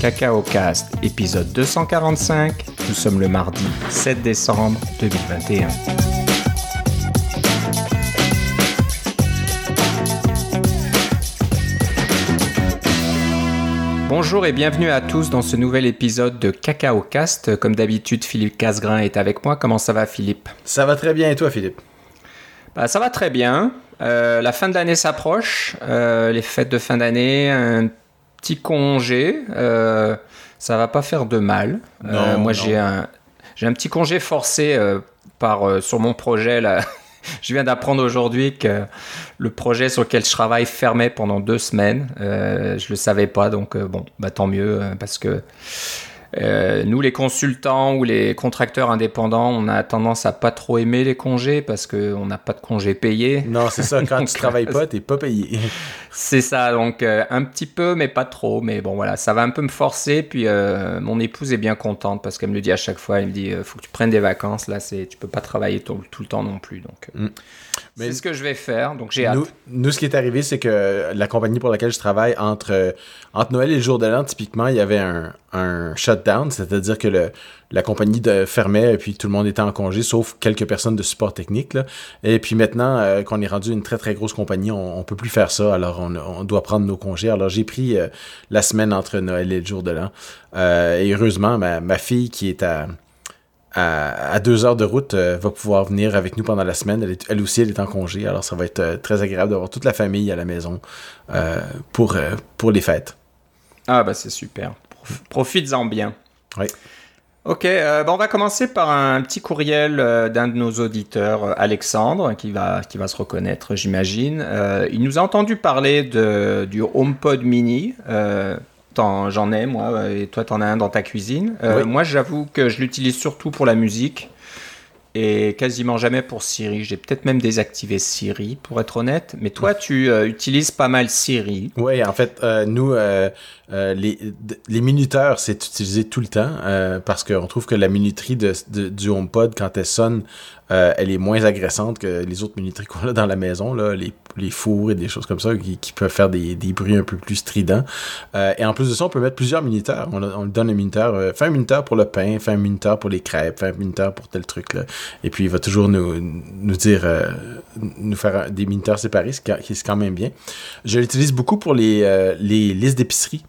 Cacao Cast, épisode 245. Nous sommes le mardi 7 décembre 2021. Bonjour et bienvenue à tous dans ce nouvel épisode de Cacao Cast. Comme d'habitude, Philippe Casgrain est avec moi. Comment ça va, Philippe? Ça va très bien et toi, Philippe? Bah, Ça va très bien. Euh, la fin de l'année s'approche, euh, les fêtes de fin d'année, un petit congé, euh, ça va pas faire de mal. Non, moi, j'ai un, j'ai un petit congé forcé par, sur mon projet. Là. je viens d'apprendre aujourd'hui que le projet sur lequel je travaille fermait pendant deux semaines. Euh, je le savais pas, donc bon, bah, tant mieux, parce que euh, nous, les consultants ou les contracteurs indépendants, on a tendance à pas trop aimer les congés parce qu'on n'a pas de congés payés. Non, c'est ça. Quand Donc, tu travailles pas, t'es pas payé. C'est ça, donc euh, un petit peu, mais pas trop. Mais bon, voilà, ça va un peu me forcer. Puis euh, mon épouse est bien contente parce qu'elle me le dit à chaque fois. Elle me dit, euh, faut que tu prennes des vacances. Là, c'est, tu peux pas travailler tout, tout le temps non plus. Donc, euh, Mm. C'est ce que je vais faire. Donc j'ai hâte. Nous, nous, ce qui est arrivé, c'est que la compagnie pour laquelle je travaille, entre, entre Noël et le jour de l'an, typiquement, il y avait un, un shutdown, c'est-à-dire que le, la compagnie de, fermait et puis tout le monde était en congé, sauf quelques personnes de support technique. Là. Et puis maintenant euh, qu'on est rendu une très très grosse compagnie, on, on peut plus faire ça, alors on, on doit prendre nos congés. Alors j'ai pris euh, la semaine entre Noël et le jour de l'an. Euh, et heureusement, ma, ma fille qui est à à, à deux heures de route euh, va pouvoir venir avec nous pendant la semaine. Elle, est- elle aussi, elle est en congé, alors ça va être euh, très agréable d'avoir toute la famille à la maison euh, pour, euh, pour les fêtes. Ah bah c'est super. Prof- Profites-en bien. Oui. Ok, bah, on va commencer par un petit courriel d'un de nos auditeurs, Alexandre, qui va, qui va se reconnaître, j'imagine. Il nous a entendu parler de, du HomePod Mini. J'en ai, moi, euh, et toi, t'en as un dans ta cuisine. Euh, Oui. Moi, j'avoue que je l'utilise surtout pour la musique et quasiment jamais pour Siri. J'ai peut-être même désactivé Siri, pour être honnête. Mais toi, tu euh, utilises pas mal Siri. Oui, en fait, euh, nous, euh, les, minuteurs, c'est utilisé tout le temps parce qu'on trouve que la minuterie de, de- du HomePod, quand elle sonne, elle est moins agressante que les autres minuteries qu'on a dans la maison, là, les, les fours et des choses comme ça qui, peuvent faire des, des bruits un peu plus stridents. Euh, et en plus de ça, on peut mettre plusieurs minuteurs. On, on donne un minuteur. Euh, fais un minuteur pour le pain, fais un minuteur pour les crêpes, fais un minuteur pour tel truc. Là. Et puis, il va toujours nous, nous dire, euh, nous faire des minuteurs séparés, ce qui qui est quand même bien. Je l'utilise beaucoup pour les, euh, les listes d'épicerie.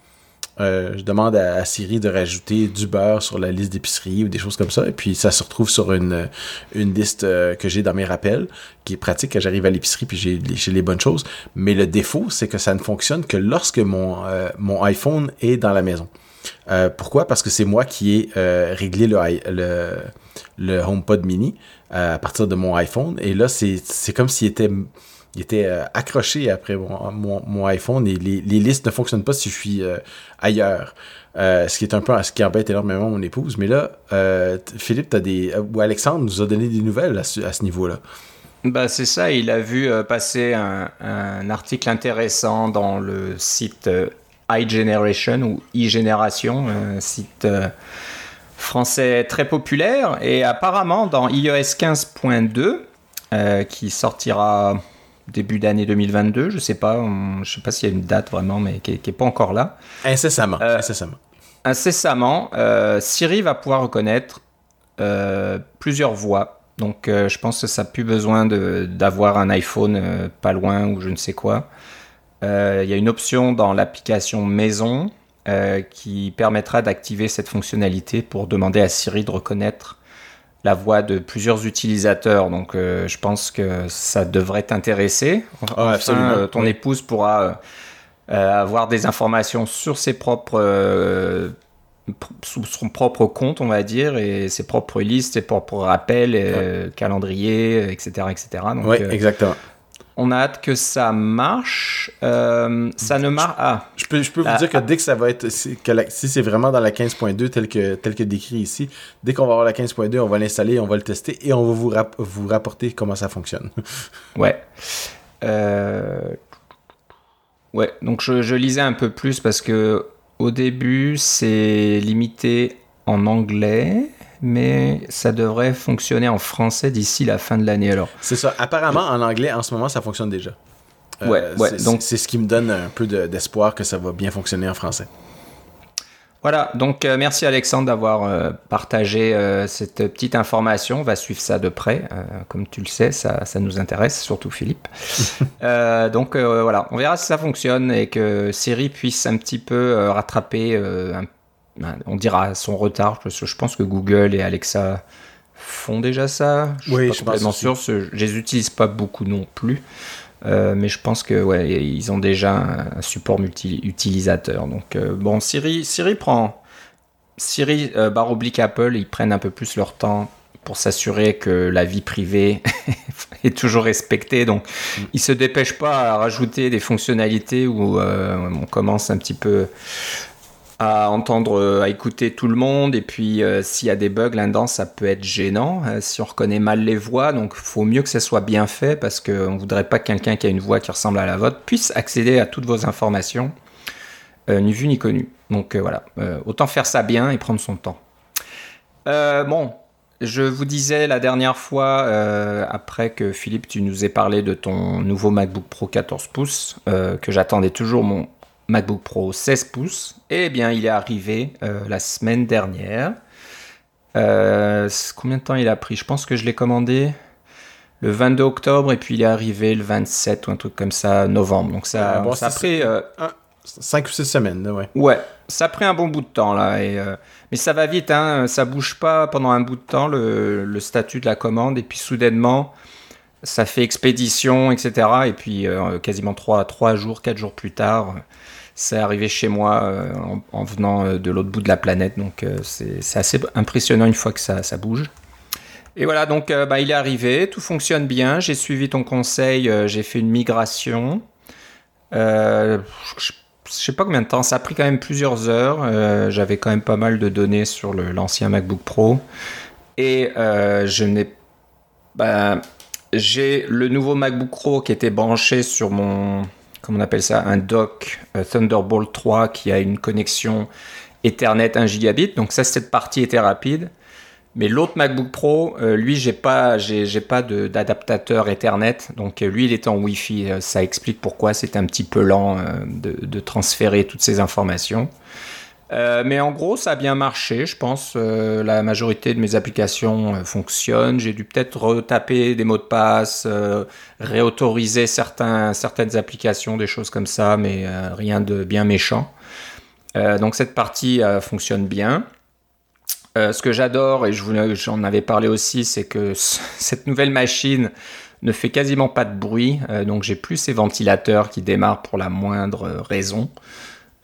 Euh, je demande à, Siri de rajouter du beurre sur la liste d'épicerie ou des choses comme ça. Et puis, ça se retrouve sur une, une liste euh, que j'ai dans mes rappels, qui est pratique quand j'arrive à l'épicerie puis j'ai les, les bonnes choses. Mais le défaut, c'est que ça ne fonctionne que lorsque mon, euh, mon iPhone est dans la maison. Pourquoi? Parce que c'est moi qui ai réglé le, le, le HomePod mini à partir de mon iPhone. Et là, c'est comme s'il était, il était euh, accroché après mon, iPhone et les, listes ne fonctionnent pas si je suis euh, ailleurs. Euh, ce qui est un peu ce qui embête énormément mon épouse. Mais là, Philippe, t'as des. ou Alexandre nous a donné des nouvelles à ce, niveau-là. Bah, c'est ça, il a vu passer un, article intéressant dans le site iGeneration ou iGénération, un site français très populaire. Et apparemment, dans iOS 15.2, euh, qui sortira début d'année 2022, je sais pas, on- je sais pas s'il y a une date vraiment, mais qui n'est pas encore là. Incessamment. Euh, incessamment. incessamment, euh, Siri va pouvoir reconnaître euh, plusieurs voix. Donc, je pense que ça n'a plus besoin d'avoir un iPhone pas loin ou je ne sais quoi. Il y a une option dans l'application Maison qui permettra d'activer cette fonctionnalité pour demander à Siri de reconnaître la voix de plusieurs utilisateurs. Donc, euh, je pense que ça devrait t'intéresser. Absolument. euh, ton épouse pourra euh, avoir des informations sur ses propres euh, sous son propre compte, on va dire, et ses propres listes, ses propres rappels, calendrier, etc., etc. Donc, exactement. On a hâte que ça marche. Euh, ça ne marche. Ah, Je peux, je peux vous Ah, dire que dès que ça va être, si, que la- si c'est vraiment dans la 15.2 tel que, tel que décrit ici, dès qu'on va avoir la 15.2, on va l'installer, on va le tester et on va vous, rap- vous rapporter comment ça fonctionne. ouais. Euh, Ouais, donc je, je lisais un peu plus parce que au début c'est limité en anglais, mais ça devrait fonctionner en français d'ici la fin de l'année alors. C'est ça. Apparemment, en anglais, en ce moment, ça fonctionne déjà. Euh, Ouais, donc- C'est ce qui me donne un peu de- d'espoir que ça va bien fonctionner en français. Voilà, donc euh, merci Alexandre d'avoir euh, partagé euh, cette petite information. On va suivre ça de près. comme tu le sais, ça, ça nous intéresse, surtout Philippe. donc voilà, on verra si ça fonctionne et que Siri puisse un petit peu rattraper, on dira, son retard. Parce que je pense que Google et Alexa font déjà ça. Je oui, suis pas je sûr. Je les utilise pas beaucoup non plus. Euh, mais je pense que ouais, ils ont déjà un, support multi-utilisateur. Donc euh, bon, Siri, Siri prend Siri euh, barre oblique Apple, ils prennent un peu plus leur temps pour s'assurer que la vie privée est toujours respectée. Donc, mm. ils se dépêchent pas à rajouter des fonctionnalités où on commence un petit peu à entendre, euh, à écouter tout le monde. Et puis, euh, s'il y a des bugs là-dedans, ça peut être gênant euh, si on reconnaît mal les voix. Donc, faut mieux que ça soit bien fait parce qu'on ne voudrait pas que quelqu'un qui a une voix qui ressemble à la vôtre puisse accéder à toutes vos informations, ni vu ni connu. Donc, voilà. autant faire ça bien et prendre son temps. bon, je vous disais la dernière fois, après que Philippe, tu nous aies parlé de ton nouveau MacBook Pro 14 pouces, que j'attendais toujours mon MacBook Pro 16 pouces. Eh bien, il est arrivé euh, la semaine dernière. Euh, combien de temps il a pris? Je pense que je l'ai commandé le 22 octobre et puis il est arrivé le 27 ou un truc comme ça, novembre. Donc ça, ça a pris... 5 euh, ou 6 semaines, ouais. Ouais, ça a pris un bon bout de temps là. Et, mais ça va vite, hein, ça bouge pas pendant un bout de temps le, le statut de la commande et puis soudainement ça fait expédition, etc. Et puis quasiment 3, 3 jours, 4 jours plus tard, c'est arrivé chez moi euh, en, venant euh, de l'autre bout de la planète. Donc euh, c'est assez impressionnant une fois que ça, bouge. Et voilà, donc bah, il est arrivé, tout fonctionne bien. J'ai suivi ton conseil, j'ai fait une migration. je sais pas combien de temps, ça a pris quand même plusieurs heures. J'avais quand même pas mal de données sur l'ancien MacBook Pro. Et je n'ai. Bah, j'ai le nouveau MacBook Pro qui était branché sur mon, comme on appelle ça, un dock euh, Thunderbolt 3 qui a une connexion Ethernet 1 gigabit. Donc ça, cette partie était rapide. Mais l'autre MacBook Pro, euh, lui, j'ai pas, j'ai, pas d'adaptateur Ethernet, donc euh, lui, il était en Wi-Fi. ça explique pourquoi c'est un petit peu lent de, transférer toutes ces informations. Euh, mais en gros, ça a bien marché, je pense. Euh, la majorité de mes applications euh, fonctionnent. J'ai dû peut-être retaper des mots de passe, réautoriser certaines applications, des choses comme ça, mais rien de bien méchant. donc cette partie fonctionne bien. ce que j'adore, et j'en avais parlé aussi, c'est que cette nouvelle machine ne fait quasiment pas de bruit. donc j'ai plus ces ventilateurs qui démarrent pour la moindre raison.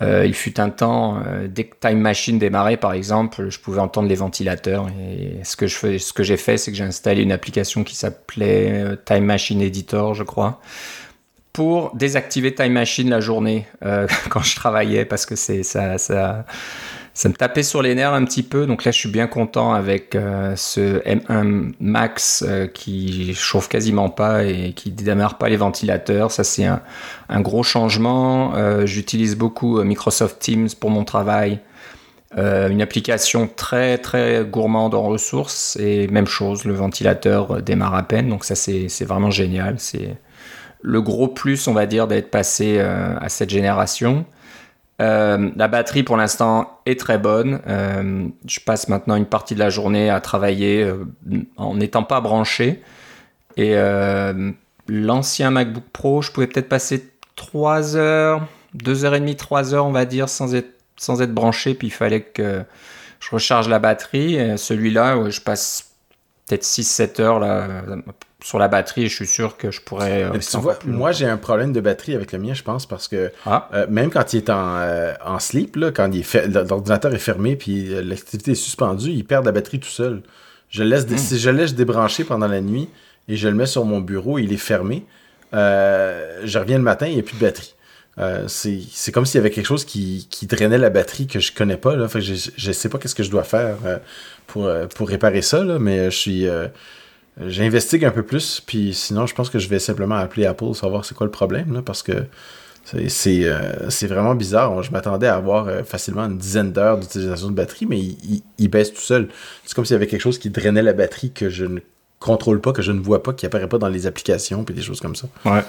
Euh, il fut un temps, euh, dès que Time Machine démarrait par exemple, je pouvais entendre les ventilateurs. Et ce que j'ai fait, c'est que j'ai installé une application qui s'appelait euh, Time Machine Editor, je crois, pour désactiver Time Machine la journée quand je travaillais, parce que c'est ça, ça me tapait sur les nerfs un petit peu. Donc là, je suis bien content avec euh, ce M1 Max euh, qui chauffe quasiment pas et qui démarre pas les ventilateurs. Ça, c'est un, gros changement. Euh, j'utilise beaucoup Microsoft Teams pour mon travail. une application très très gourmande en ressources et même chose, le ventilateur démarre à peine. Donc ça, c'est vraiment génial. C'est le gros plus, on va dire, d'être passé à cette génération. Euh, la batterie pour l'instant est très bonne. Euh, je passe maintenant une partie de la journée à travailler euh, en n'étant pas branché. Et l'ancien MacBook Pro, je pouvais peut-être passer 3 heures, 2 heures et demie, 3 heures on va dire sans être, sans être branché. Puis il fallait que je recharge la batterie. Celui-là, je passe peut-être 6-7 heures là, sur la batterie, je suis sûr que je pourrais. Euh, moi, j'ai un problème de batterie avec le mien, je pense, parce que ah. euh, même quand il est en, euh, en sleep, là, quand l'ordinateur est fermé puis l'activité est suspendue, il perd la batterie tout seul. Je laisse, hmm. Si je laisse débrancher pendant la nuit et je le mets sur mon bureau, il est fermé. je reviens le matin, il n'y a plus de batterie. c'est comme s'il y avait quelque chose qui, qui, drainait la batterie que je connais pas. Là. je ne sais pas qu'est-ce que je dois faire pour, pour réparer ça, là, mais je suis j'investigue un peu plus, puis sinon, je pense que je vais simplement appeler Apple, savoir c'est quoi le problème, là, parce que c'est euh, vraiment bizarre. Je m'attendais à avoir euh, facilement une dizaine d'heures d'utilisation de batterie, mais il, baisse tout seul. C'est comme s'il y avait quelque chose qui drainait la batterie que je ne contrôle pas, que je ne vois pas, qui apparaît pas dans les applications, puis des choses comme ça. Ouais.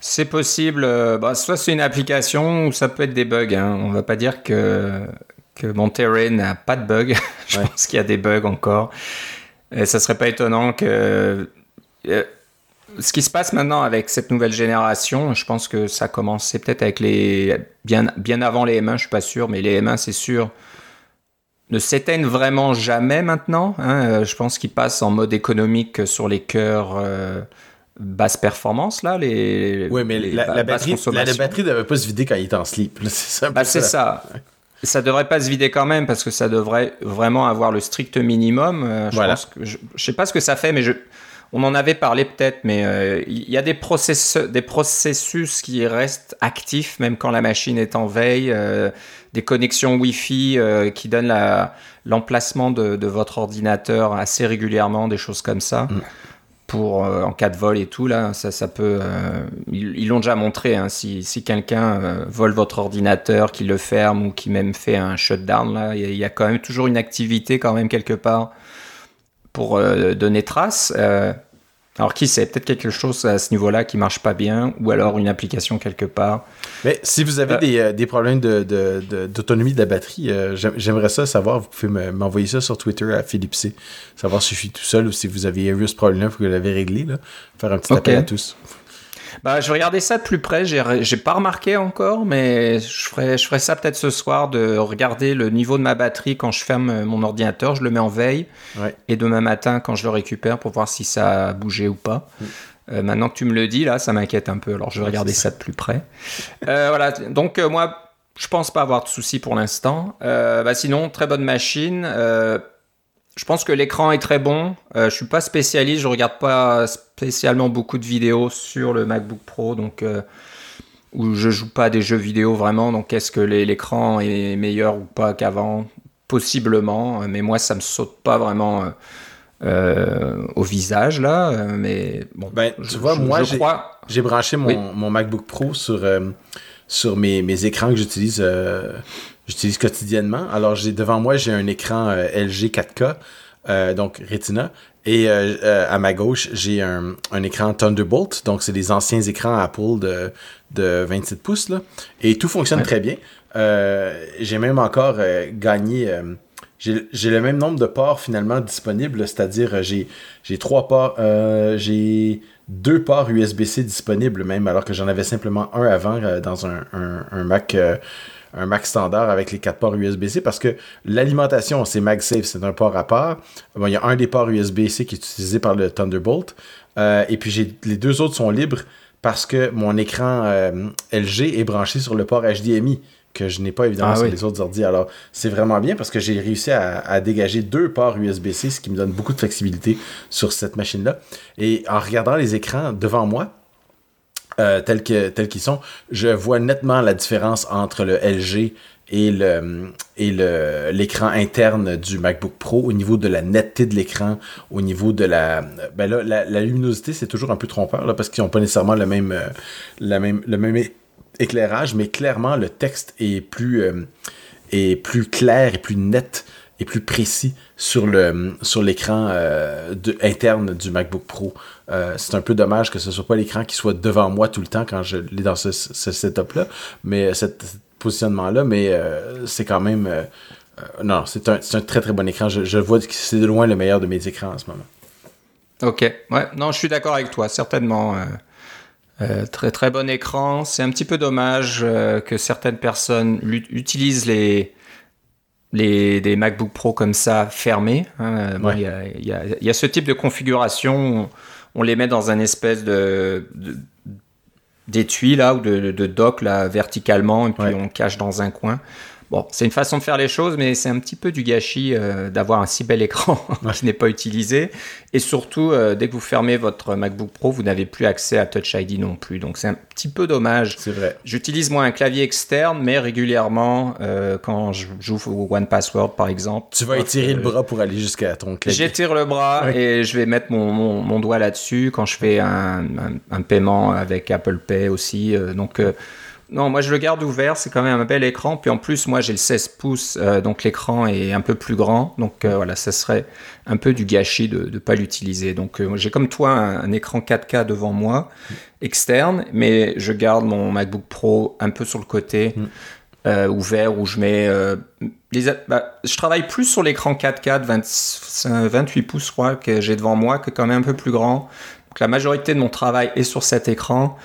C'est possible. Euh, bah, soit c'est une application ou ça peut être des bugs. Hein. On va pas dire que que Monterey n'a pas de bugs. je pense qu'il y a des bugs encore. Et ça serait pas étonnant que euh, ce qui se passe maintenant avec cette nouvelle génération, je pense que ça a commencé peut-être avec les bien bien avant les M1, je suis pas sûr, mais les M1 c'est sûr ne s'éteignent vraiment jamais maintenant. Hein. Euh, je pense qu'ils passent en mode économique sur les cœurs euh, basse performance là. Les, oui, mais la, batterie, la, batterie ne devait pas se vider quand il est en sleep. C'est ça. Bah, c'est ça. Ça devrait pas se vider quand même parce que ça devrait vraiment avoir le strict minimum. Euh, je voilà. je, sais pas ce que ça fait, mais je, on en avait parlé peut-être, mais euh, il y a des, des processus qui restent actifs même quand la machine est en veille, euh, des connexions Wi-Fi qui donnent l'emplacement de, votre ordinateur assez régulièrement, des choses comme ça. Mm pour euh, en cas de vol et tout là ça ça peut euh, ils l'ont déjà montré hein, si, si quelqu'un euh, vole votre ordinateur qui le ferme ou qui même fait un shutdown là il y, a quand même toujours une activité quand même quelque part pour donner trace alors qui sait, peut-être quelque chose à ce niveau-là qui marche pas bien, ou alors une application quelque part. Mais si vous avez euh, des, euh, des, problèmes d'autonomie de, de, de, la batterie, euh, j'aimerais ça savoir. Vous pouvez m'envoyer ça sur Twitter à Philippe C. Savoir si je suis tout seul ou si vous aviez eu ce problème-là, que vous l'avez réglé. Là. Faire un petit appel à tous. Bah, je regardais ça de plus près. J'ai pas remarqué encore, mais je ferai, je ferai ça peut-être ce soir de regarder le niveau de ma batterie quand je ferme mon ordinateur. Je le mets en veille. Et demain matin, quand je le récupère, pour voir si ça a bougé ou pas. Mm. Euh, maintenant que tu me le dis, là, ça m'inquiète un peu. Alors, je vais regarder ça. de plus près. Euh, voilà. Donc, euh, moi, je pense pas avoir de soucis pour l'instant. Bah, sinon, très bonne machine. Je pense que l'écran est très bon. Euh, je suis pas spécialiste, je regarde pas spécialement beaucoup de vidéos sur le MacBook Pro, donc euh, où je joue pas des jeux vidéo vraiment. Donc est-ce que l'écran est meilleur ou pas qu'avant? Possiblement, mais moi ça me saute pas vraiment euh, au visage là. Mais bon, ben, tu vois, moi j'ai branché mon, mon, MacBook Pro sur sur mes, mes écrans que j'utilise j'utilise quotidiennement. Alors, j'ai devant moi, j'ai un écran euh, LG 4K, euh, donc Retina. Et euh, à ma gauche, j'ai un, un, écran Thunderbolt. Donc, c'est des anciens écrans Apple de, de 27 pouces. Là. Et tout fonctionne très bien. j'ai même encore gagné... j'ai le même nombre de ports finalement disponibles, c'est-à-dire j'ai j'ai trois ports, j'ai deux ports USB-C disponibles même, alors que j'en avais simplement un avant dans un, un, Mac standard avec les quatre ports USB-C parce que l'alimentation, c'est MagSafe, c'est un port à part. Bon, il y a un des ports USB-C qui est utilisé par le Thunderbolt. Euh, et puis les deux autres sont libres parce que mon écran euh, LG est branché sur le port HDMI que je n'ai pas évidemment ah sur les autres ordi. Alors, c'est vraiment bien parce que j'ai réussi à, à, dégager deux ports USB-C, ce qui me donne beaucoup de flexibilité sur cette machine-là. Et en regardant les écrans devant moi, euh, tels que tels qu'ils sont, je vois nettement la différence entre le LG et le et le l'écran interne du MacBook Pro au niveau de la netteté de l'écran, au niveau de la ben là la, luminosité c'est toujours un peu trompeur là parce qu'ils n'ont pas nécessairement le même euh, la même le même éclairage, mais clairement le texte est plus euh, est plus clair et plus net et plus précis sur l'écran euh, interne du MacBook Pro. Euh, c'est un peu dommage que ce soit pas l'écran qui soit devant moi tout le temps quand je l'ai dans ce, setup là, mais cet, positionnement là, mais c'est quand même non, c'est un, un, très très bon écran. Je, je vois que c'est de loin le meilleur de mes écrans en ce moment. Ok, ouais, non, je suis d'accord avec toi, certainement. Très très bon écran. C'est un petit peu dommage que certaines personnes utilisent les les, des MacBook Pro comme ça fermés. Hein. Il y, a, y, a, ce type de configuration. On, les met dans un espèce de, d'étui là ou de, de, dock là verticalement et puis on cache dans un coin. Bon, c'est une façon de faire les choses, mais c'est un petit peu du gâchis euh, d'avoir un si bel écran qui n'est pas utilisé. Et surtout, euh, dès que vous fermez votre MacBook Pro, vous n'avez plus accès à Touch ID non plus. Donc c'est un petit peu dommage. C'est vrai. J'utilise moi un clavier externe, mais régulièrement, euh, quand je joue au One Password par exemple. Tu vas étirer le bras pour aller jusqu'à ton clavier. J'étire le bras et je vais mettre mon, mon, doigt là-dessus quand je fais un, un, un, paiement avec Apple Pay aussi. donc non, moi je le garde ouvert, c'est quand même un bel écran. Puis en plus, moi j'ai le 16 pouces, euh, donc l'écran est un peu plus grand. Donc euh, voilà, ça serait un peu du gâchis de ne pas l'utiliser. Donc euh, j'ai comme toi un, écran 4K devant moi, externe, mais je garde mon MacBook Pro un peu sur le côté. euh, ouvert où je mets euh, les, bah, je travaille plus sur l'écran 4K de 28 pouces je crois que j'ai devant moi que quand même un peu plus grand donc la majorité de mon travail est sur cet écran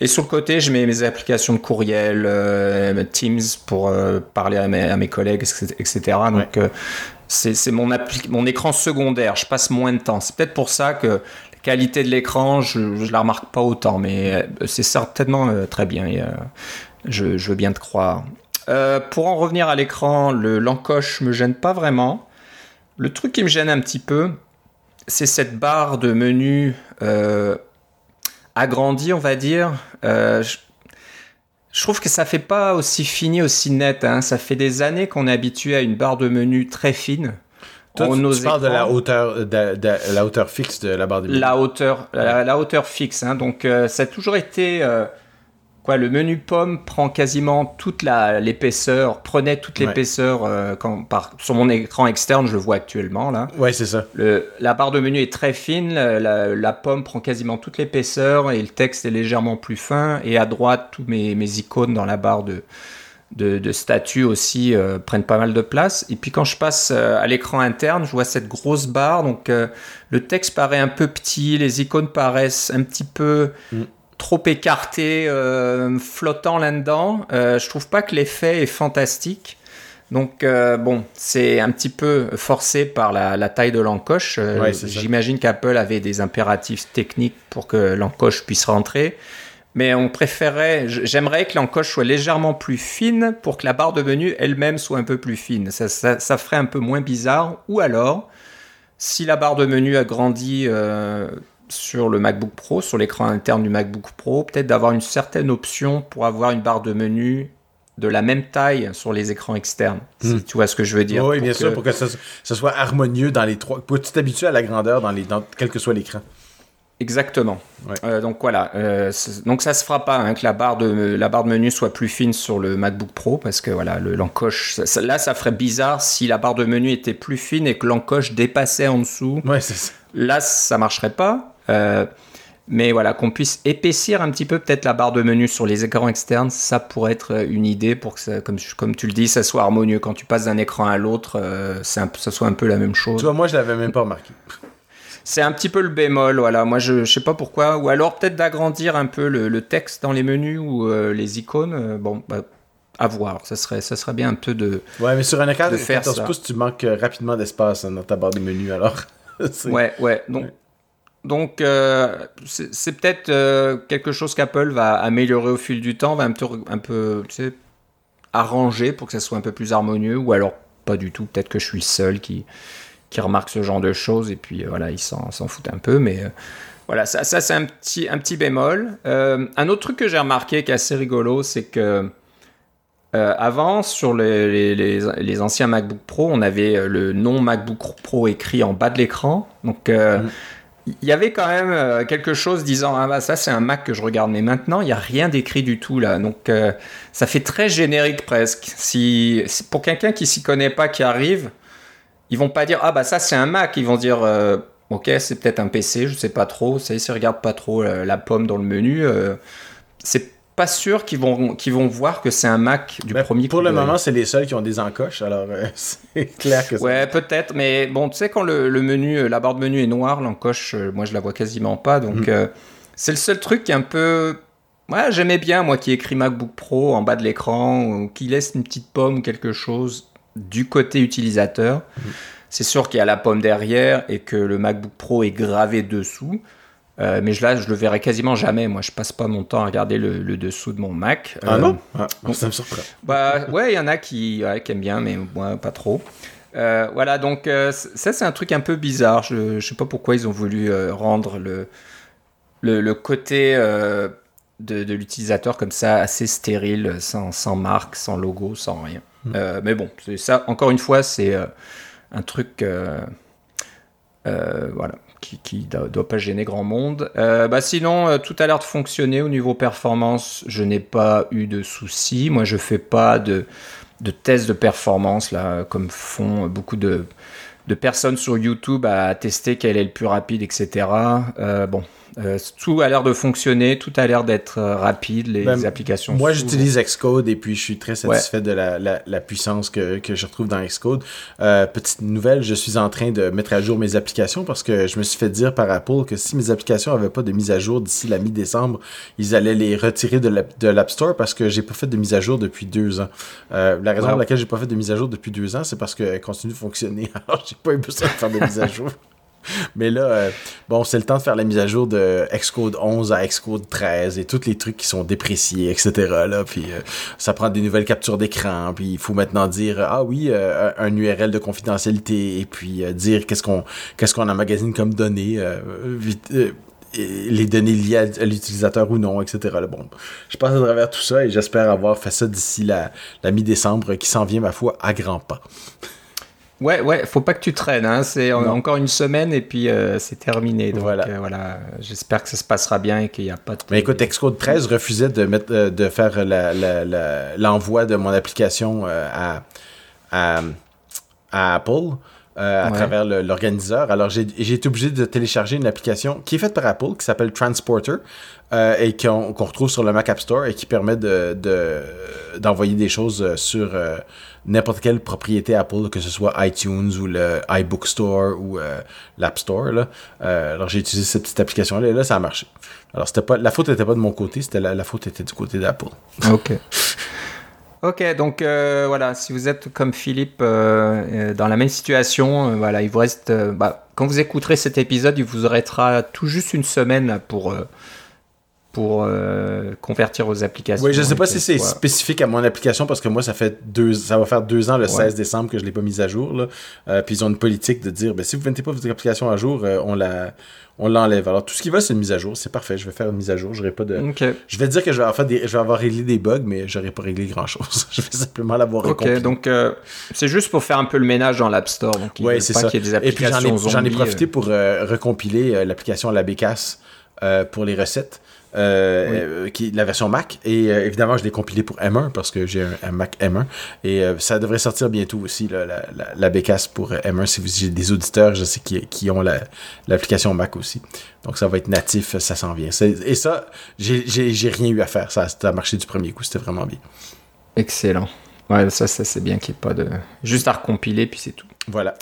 et sur le côté je mets mes applications de courriel euh, Teams pour parler à mes, à mes, collègues etc donc c'est mon, mon écran secondaire. Je passe moins de temps. C'est peut-être pour ça que la qualité de l'écran je, je la remarque pas autant mais c'est certainement très bien. Et, je, veux bien te croire. Euh, pour en revenir à l'écran, le l'encoche me gêne pas vraiment. Le truc qui me gêne un petit peu, c'est cette barre de menu euh, agrandie, on va dire. Euh, je, trouve que ça fait pas aussi fini, aussi net. Hein. Ça fait des années qu'on est habitué à une barre de menu très fine. Toi, tu, parles de la hauteur, de, la hauteur fixe de la barre de menu. La hauteur, la, hauteur fixe. Hein. Donc, ça a toujours été le menu pomme prend quasiment toute l'épaisseur, prenait toute l'épaisseur euh, sur mon écran externe, je le vois actuellement là. Ouais, c'est ça. la barre de menu est très fine, la, pomme prend quasiment toute l'épaisseur et le texte est légèrement plus fin. Et à droite, tous mes, icônes dans la barre de, de, statut aussi euh, prennent pas mal de place. Et puis quand je passe euh, à l'écran interne, je vois cette grosse barre. Donc le texte paraît un peu petit, les icônes paraissent un petit peu mm trop écarté, euh, flottant là-dedans. Euh, je trouve pas que l'effet est fantastique. Donc euh, bon, c'est un petit peu forcé par la, taille de l'encoche. J'imagine qu'Apple avait des impératifs techniques pour que l'encoche puisse rentrer. Mais on préférait, j'aimerais que l'encoche soit légèrement plus fine pour que la barre de menu elle-même soit un peu plus fine. Ça, ça, ferait un peu moins bizarre. Ou alors, si la barre de menu a grandi sur le MacBook Pro, sur l'écran interne du MacBook Pro, peut-être d'avoir une certaine option pour avoir une barre de menu de la même taille sur les écrans externes. Si hmm. tu vois ce que je veux dire. Oui, bien sûr, pour que ça, soit harmonieux dans les trois. Pour que tu t'habitues à la grandeur dans les, dans, quel que soit l'écran. Exactement. Euh, donc voilà. Euh, donc ça se fera pas hein, que la barre de la barre de menu soit plus fine sur le MacBook Pro parce que voilà l'encoche. là, ça ferait bizarre si la barre de menu était plus fine et que l'encoche dépassait en dessous. Ouais, ça. Là, ça marcherait pas. Euh, mais voilà, qu'on puisse épaissir un petit peu peut-être la barre de menu sur les écrans externes, ça pourrait être euh, une idée pour que, ça, comme, comme tu le dis, ça soit harmonieux. Quand tu passes d'un écran à l'autre, euh, ça soit un peu la même chose. Toi, moi, je l'avais même pas remarqué. C'est un petit peu le bémol, voilà. Moi, je, je sais pas pourquoi. Ou alors peut-être d'agrandir un peu le, texte dans les menus ou les icônes. bon, bah, à voir. Ça serait, ça serait bien un peu de. Ouais, mais sur un écran de 14 pouces, tu manques rapidement d'espace dans ta barre de menu, alors. ouais, ouais. Donc, donc, euh, c'est peut-être euh, quelque chose qu'Apple va améliorer au fil du temps, va un peu, arranger pour que ça soit un peu plus harmonieux, ou alors pas du tout. Peut-être que je suis seul qui, qui remarque ce genre de choses, et puis euh, voilà, il s'en fout un peu, mais voilà, ça, ça c'est un petit, un petit bémol. un autre truc que j'ai remarqué qui est assez rigolo, c'est que avant, sur les, les, les, anciens MacBook Pro, on avait le nom MacBook Pro écrit en bas de l'écran. Donc, mm il y avait quand même euh, quelque chose disant ah bah ça c'est un Mac que je regarde. Mais maintenant il y a rien d'écrit du tout là. Donc euh, ça fait très générique presque. Si, pour quelqu'un qui s'y connaît pas qui arrive ils vont pas dire ah bah ça c'est un Mac. Ils vont dire euh, ok c'est peut-être un PC je sais pas trop. Ça ils regardent pas trop la, pomme dans le menu c'est pas sûr qu'ils vont, vont voir que c'est un Mac du ben, premier Pour le moment, c'est les seuls qui ont des encoches, alors euh, c'est clair que Ouais, peut-être, mais bon, tu sais, quand le, menu, euh, la barre de menu est noire, l'encoche, euh, moi je la vois quasiment pas, donc mm. c'est le seul truc qui est un peu. Ouais, j'aimais bien, moi qui écrit MacBook Pro en bas de l'écran, ou qui laisse une petite pomme ou quelque chose du côté utilisateur. Mm. C'est sûr qu'il y a la pomme derrière et que le MacBook Pro est gravé dessous. Euh, mais là, je le verrai quasiment jamais. Moi, je passe pas mon temps à regarder le, dessous de mon Mac. ah non? Euh, ah, Ça me surprend. Bah, ouais, il y en a qui, aiment bien, mais moi, pas trop. Euh, voilà, donc ça, c'est un truc un peu bizarre. Je, je sais pas pourquoi ils ont voulu rendre le, le, côté de, l'utilisateur comme ça assez stérile, sans, sans, marque, sans logo, sans rien. Hmm. mais bon, ça, encore une fois, c'est un truc. voilà qui ne doit pas gêner grand monde. Euh, bah sinon, euh, tout a l'air de fonctionner au niveau performance. Je n'ai pas eu de soucis. Moi, je fais pas de, de tests de performance, comme font beaucoup de, de personnes sur YouTube à tester quel est le plus rapide, etc. Euh, bon, Euh, tout a l'air de fonctionner, tout a l'air d'être euh, rapide, les Ben, applications. Moi, j'utilise Xcode et puis je suis très satisfait de la, la, la puissance que, que je retrouve dans Xcode. Euh, petite nouvelle, je suis en train de mettre à jour mes applications parce que je me suis fait dire par Apple que si mes applications n'avaient pas de mise à jour d'ici la mi-décembre, ils allaient les retirer de l'App Store parce que j'ai pas fait de mise à jour depuis deux ans. La raison Wow. pour laquelle j'ai pas fait de mise à jour depuis deux ans, c'est parce qu'elle continue de fonctionner. Alors, j'ai pas eu besoin de faire de mise à jour. Mais là, euh, bon, c'est le temps de faire la mise à jour de Xcode 11 à Xcode 13 et tous les trucs qui sont dépréciés, etc. Là, puis euh, ça prend des nouvelles captures d'écran, puis il faut maintenant dire ah oui euh, un URL de confidentialité et puis dire qu'est-ce qu'on qu'est-ce qu'on emmagasine comme données, les données liées à, l'utilisateur ou non, etc. Bon, je passe à travers tout ça et j'espère avoir fait ça d'ici la, la mi-décembre qui s'en vient ma foi à grands pas. Ouais, ouais, faut pas que tu traînes. Hein. C'est Non. encore une semaine et puis euh, c'est terminé. Donc Voilà. voilà, voilà. j'espère que ça se passera bien et qu'il n'y a pas de. Mais écoute, Xcode 13 refusait de, mettre, euh, de faire la- la- la- l'envoi de mon application euh, à, à, à Apple. euh, à Ouais. travers le- l'organiseur. Alors, j'ai j'ai été obligé de télécharger une application qui est faite par Apple, qui s'appelle Transporter, euh, et qu'on qu'on retrouve sur le Mac App Store et qui permet de- de- d'envoyer des choses euh, sur euh, n'importe quelle propriété Apple, que ce soit iTunes ou le iBook Store ou euh, l'App Store. Là. Euh, alors, j'ai utilisé cette petite application-là et là, ça a marché. Alors, c'était pas, la faute n'était pas de mon côté, c'était la, la faute était du côté d'Apple. Ok. Ok, donc euh, voilà, si vous êtes comme Philippe dans la même situation, voilà, il vous reste. bah, quand vous écouterez cet épisode, il vous restera tout juste une semaine pour pour euh, convertir vos applications. Oui, je sais pas si c'est spécifique à mon application parce que moi, ça fait deux, ça va faire deux ans le Ouais. 16 décembre que je l'ai pas mise à jour. Là. Euh, puis ils ont une politique de dire, ben, si vous ne mettez pas votre application à jour, euh, on la, on l'enlève. Alors tout ce qui va, c'est une mise à jour. C'est parfait. Je vais faire une mise à jour. J'aurai pas de. Ok. Je vais dire que je vais avoir, fait des, je vais avoir réglé des bugs, mais j'aurai pas réglé grand chose. je vais simplement l'avoir Ok, recompilé. donc euh, c'est juste pour faire un peu le ménage dans l'App Store. Donc il Ouais, veut c'est ça. qu'il y ait des Et puis j'en ai, profité pour euh, recompiler euh, l'application La Bécasse pour les recettes. Euh, Oui. euh, qui la version Mac et euh, évidemment je l'ai compilé pour M1 parce que j'ai un, un Mac M1 et euh, ça devrait sortir bientôt aussi là, la, la, la Bécasse pour euh, M1 si vous j'ai des auditeurs je sais qui, qui ont la- l'application Mac aussi donc ça va être natif ça s'en vient et ça j'ai j'ai- j'ai rien eu à faire ça, ça a marché du premier coup c'était vraiment bien Excellent. Ouais, ça, ça c'est bien qu'il n'y ait pas de. Juste à recompiler, puis c'est tout. voilà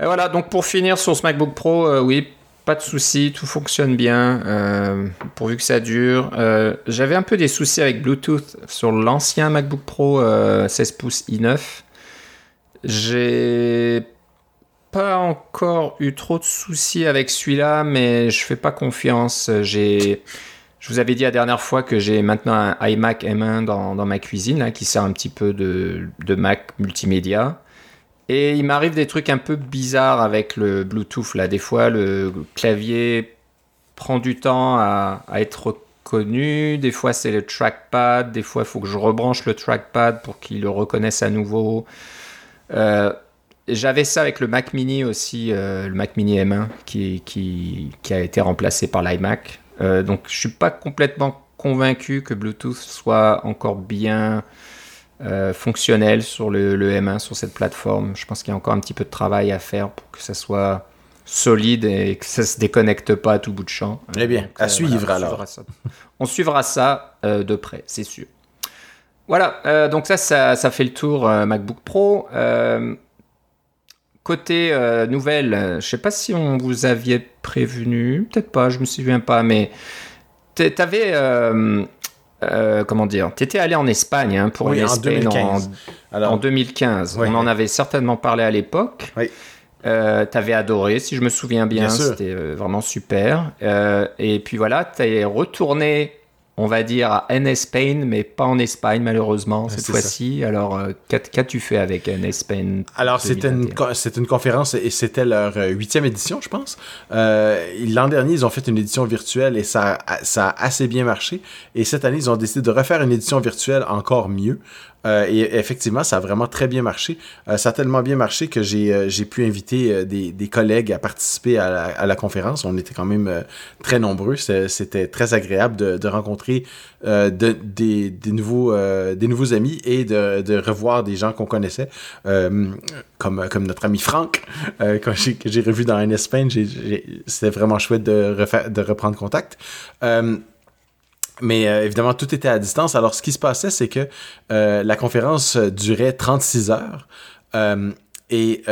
Et voilà, donc pour finir sur ce MacBook Pro, euh, oui, pas de souci, tout fonctionne bien, euh, pourvu que ça dure. Euh, J'avais un peu des soucis avec Bluetooth sur l'ancien MacBook Pro euh, 16 pouces i9. J'ai pas encore eu trop de soucis avec celui-là, mais je fais pas confiance. J'ai, je vous avais dit la dernière fois que j'ai maintenant un iMac M1 dans, ma cuisine, qui sert un petit peu de Mac multimédia. Et il m'arrive des trucs un peu bizarres avec le Bluetooth. Là, des fois, le clavier prend du temps à, être reconnu. Des fois, c'est le trackpad. Des fois, il faut que je rebranche le trackpad pour qu'il le reconnaisse à nouveau. Euh, J'avais ça avec le Mac Mini aussi, euh, le Mac Mini M1 qui, qui, qui a été remplacé par l'iMac. Euh, donc, je suis pas complètement convaincu que Bluetooth soit encore bien euh, fonctionnel sur le, le M1, sur cette plateforme. Je pense qu'il y a encore un petit peu de travail à faire pour que ça soit solide et que ça se déconnecte pas à tout bout de champ. Eh bien, Donc, à suivre, on alors. suivra ça. On suivra ça euh, de près, c'est sûr. Voilà, euh, donc ça, ça, ça fait le tour euh, MacBook Pro. Euh, côté euh, nouvelle, euh, je sais pas si on vous aviez prévenu, peut-être pas, je me souviens pas, mais t'a- t'avais, euh, comment dire, t'étais allé en Espagne hein, pour Oui, une en Espagne 2015. en, alors en 2015. Oui. On en avait certainement parlé à l'époque. Oui. Euh, t'avais adoré, si je me souviens bien, c'était euh, vraiment super. Euh, et puis voilà, t'es retourné, on va dire, à NS Spain, mais pas en Espagne malheureusement cette fois-ci. Alors, euh, qu'as- qu'as-tu fait avec NS Spain Alors, c'était une, 2021? co- c'était une conférence et c'était leur euh, huitième édition, je pense. Euh, L'an dernier, ils ont fait une édition virtuelle et ça a assez bien marché. Et cette année, ils ont décidé de refaire une édition virtuelle encore mieux. Euh, et effectivement, ça a vraiment très bien marché. Euh, ça a tellement bien marché que j'ai euh, pu inviter des, collègues à participer à la, conférence. On était quand même très nombreux. C'était très agréable de, rencontrer de, des, nouveaux, amis et de, revoir des gens qu'on connaissait, comme, notre ami Franck, que j'ai revu dans Espagne. C'était vraiment chouette de reprendre contact. Mais euh, évidemment, tout était à distance. Alors, ce qui se passait, c'est que euh, la conférence durait 36 heures. Euh, et,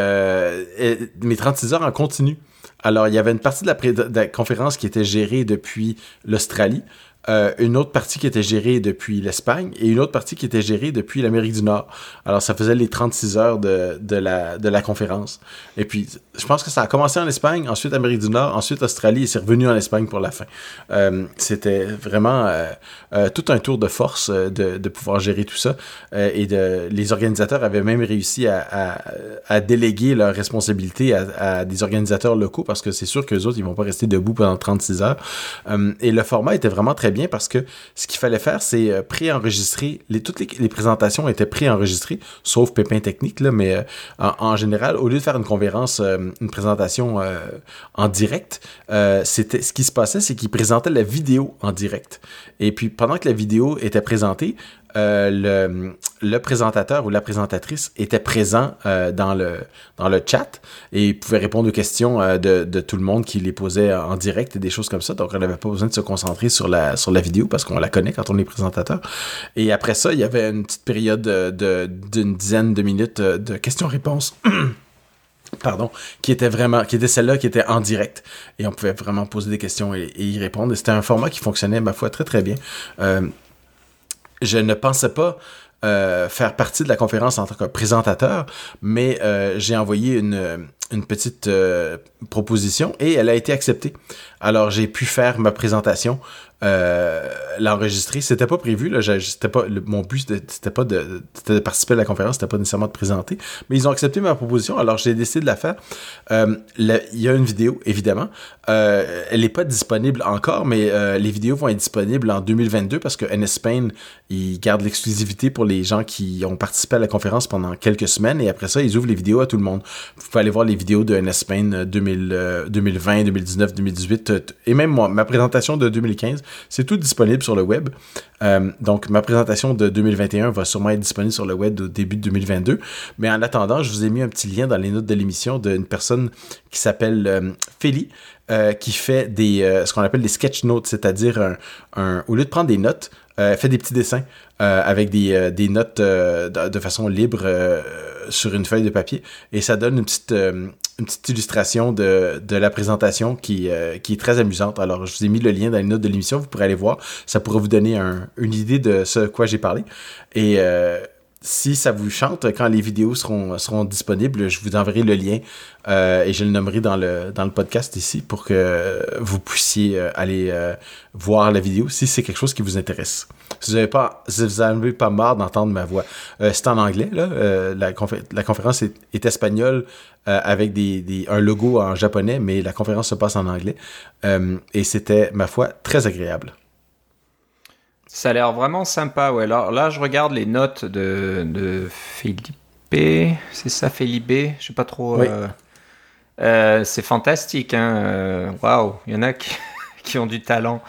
mais 36 heures en continu. Alors, il y avait une partie de la conférence qui était gérée depuis l'Australie. Euh, une autre partie qui était gérée depuis l'Espagne et une autre partie qui était gérée depuis l'Amérique du Nord. Alors, ça faisait les 36 heures de, de, la, de la conférence. Et puis, je pense que ça a commencé en Espagne, ensuite Amérique du Nord, ensuite Australie et c'est revenu en Espagne pour la fin. Euh, C'était vraiment euh, tout un tour de force de, de pouvoir gérer tout ça. et de, les organisateurs avaient même réussi à, à, déléguer leurs responsabilités à, à, des organisateurs locaux parce que c'est sûr que les autres, ils vont pas rester debout pendant 36 heures. et le format était vraiment très bien parce que ce qu'il fallait faire, c'est euh, préenregistrer. Les, toutes les, présentations étaient préenregistrées, sauf pépin technique, mais euh, en, général, au lieu de faire une conférence, euh, une présentation en direct, c'était ce qui se passait, c'est qu'ils présentaient la vidéo en direct. Et puis pendant que la vidéo était présentée, euh, le, présentateur ou la présentatrice était présent euh, dans, le, dans le chat et pouvait répondre aux questions euh, de, tout le monde qui les posait en direct et des choses comme ça. Donc, on n'avait pas besoin de se concentrer sur la, sur la vidéo parce qu'on la connaît quand on est présentateur. Et après ça, il y avait une petite période d'une dizaine de minutes de questions-réponses. pardon, qui était vraiment, qui était celle-là qui était en direct et on pouvait vraiment poser des questions et, y répondre. Et c'était un format qui fonctionnait, ma foi, très très bien. Je ne pensais pas euh, faire partie de la conférence en tant que présentateur, mais euh, j'ai envoyé une, une petite euh, proposition et elle a été acceptée. Alors j'ai pu faire ma présentation euh, l'enregistrer. C'était pas prévu, là. Pas, mon but, c'était pas de, participer à la conférence, c'était pas nécessairement de présenter. Mais ils ont accepté ma proposition, alors j'ai décidé de la faire. Euh, il y a une vidéo, évidemment. Euh, elle n'est pas disponible encore, mais les vidéos vont être disponibles en 2022 parce que NS ils gardent l'exclusivité pour les gens qui ont participé à la conférence pendant quelques semaines et après ça, ils ouvrent les vidéos à tout le monde. Vous pouvez aller voir les vidéos de NS Spain 2000, 2020, 2019, 2018 et même moi, ma présentation de 2015 c'est tout disponible sur le web. Euh, donc, ma présentation de 2021 va sûrement être disponible sur le web au début de 2022. Mais en attendant, je vous ai mis un petit lien dans les notes de l'émission d'une personne qui s'appelle euh, Feli, euh, qui fait des ce qu'on appelle des sketch notes, c'est-à-dire un, au lieu de prendre des notes, fait des petits dessins avec des, des notes de, façon libre sur une feuille de papier et ça donne une petite une petite illustration de, de la présentation qui, euh, qui est très amusante. Alors, je vous ai mis le lien dans les notes de l'émission, vous pourrez aller voir. Ça pourrait vous donner un, une idée de ce quoi j'ai parlé. Et euh, si ça vous chante, quand les vidéos seront, seront disponibles, je vous enverrai le lien euh, et je le nommerai dans le, dans le podcast ici pour que vous puissiez euh, aller euh, voir la vidéo si c'est quelque chose qui vous intéresse. Si vous n'avez pas, si vous avez pas marre d'entendre ma voix, c'est en anglais, là. la, la conférence est, est espagnole avec des, des, un logo en japonais, mais la conférence se passe en anglais. et c'était, ma foi, très agréable. Ça a l'air vraiment sympa, ouais. Alors là, je regarde les notes de, de Felipe. C'est ça, Felipe? Je sais pas trop. Euh, euh, c'est fantastique, hein. Euh, waouh, il y en a qui, qui ont du talent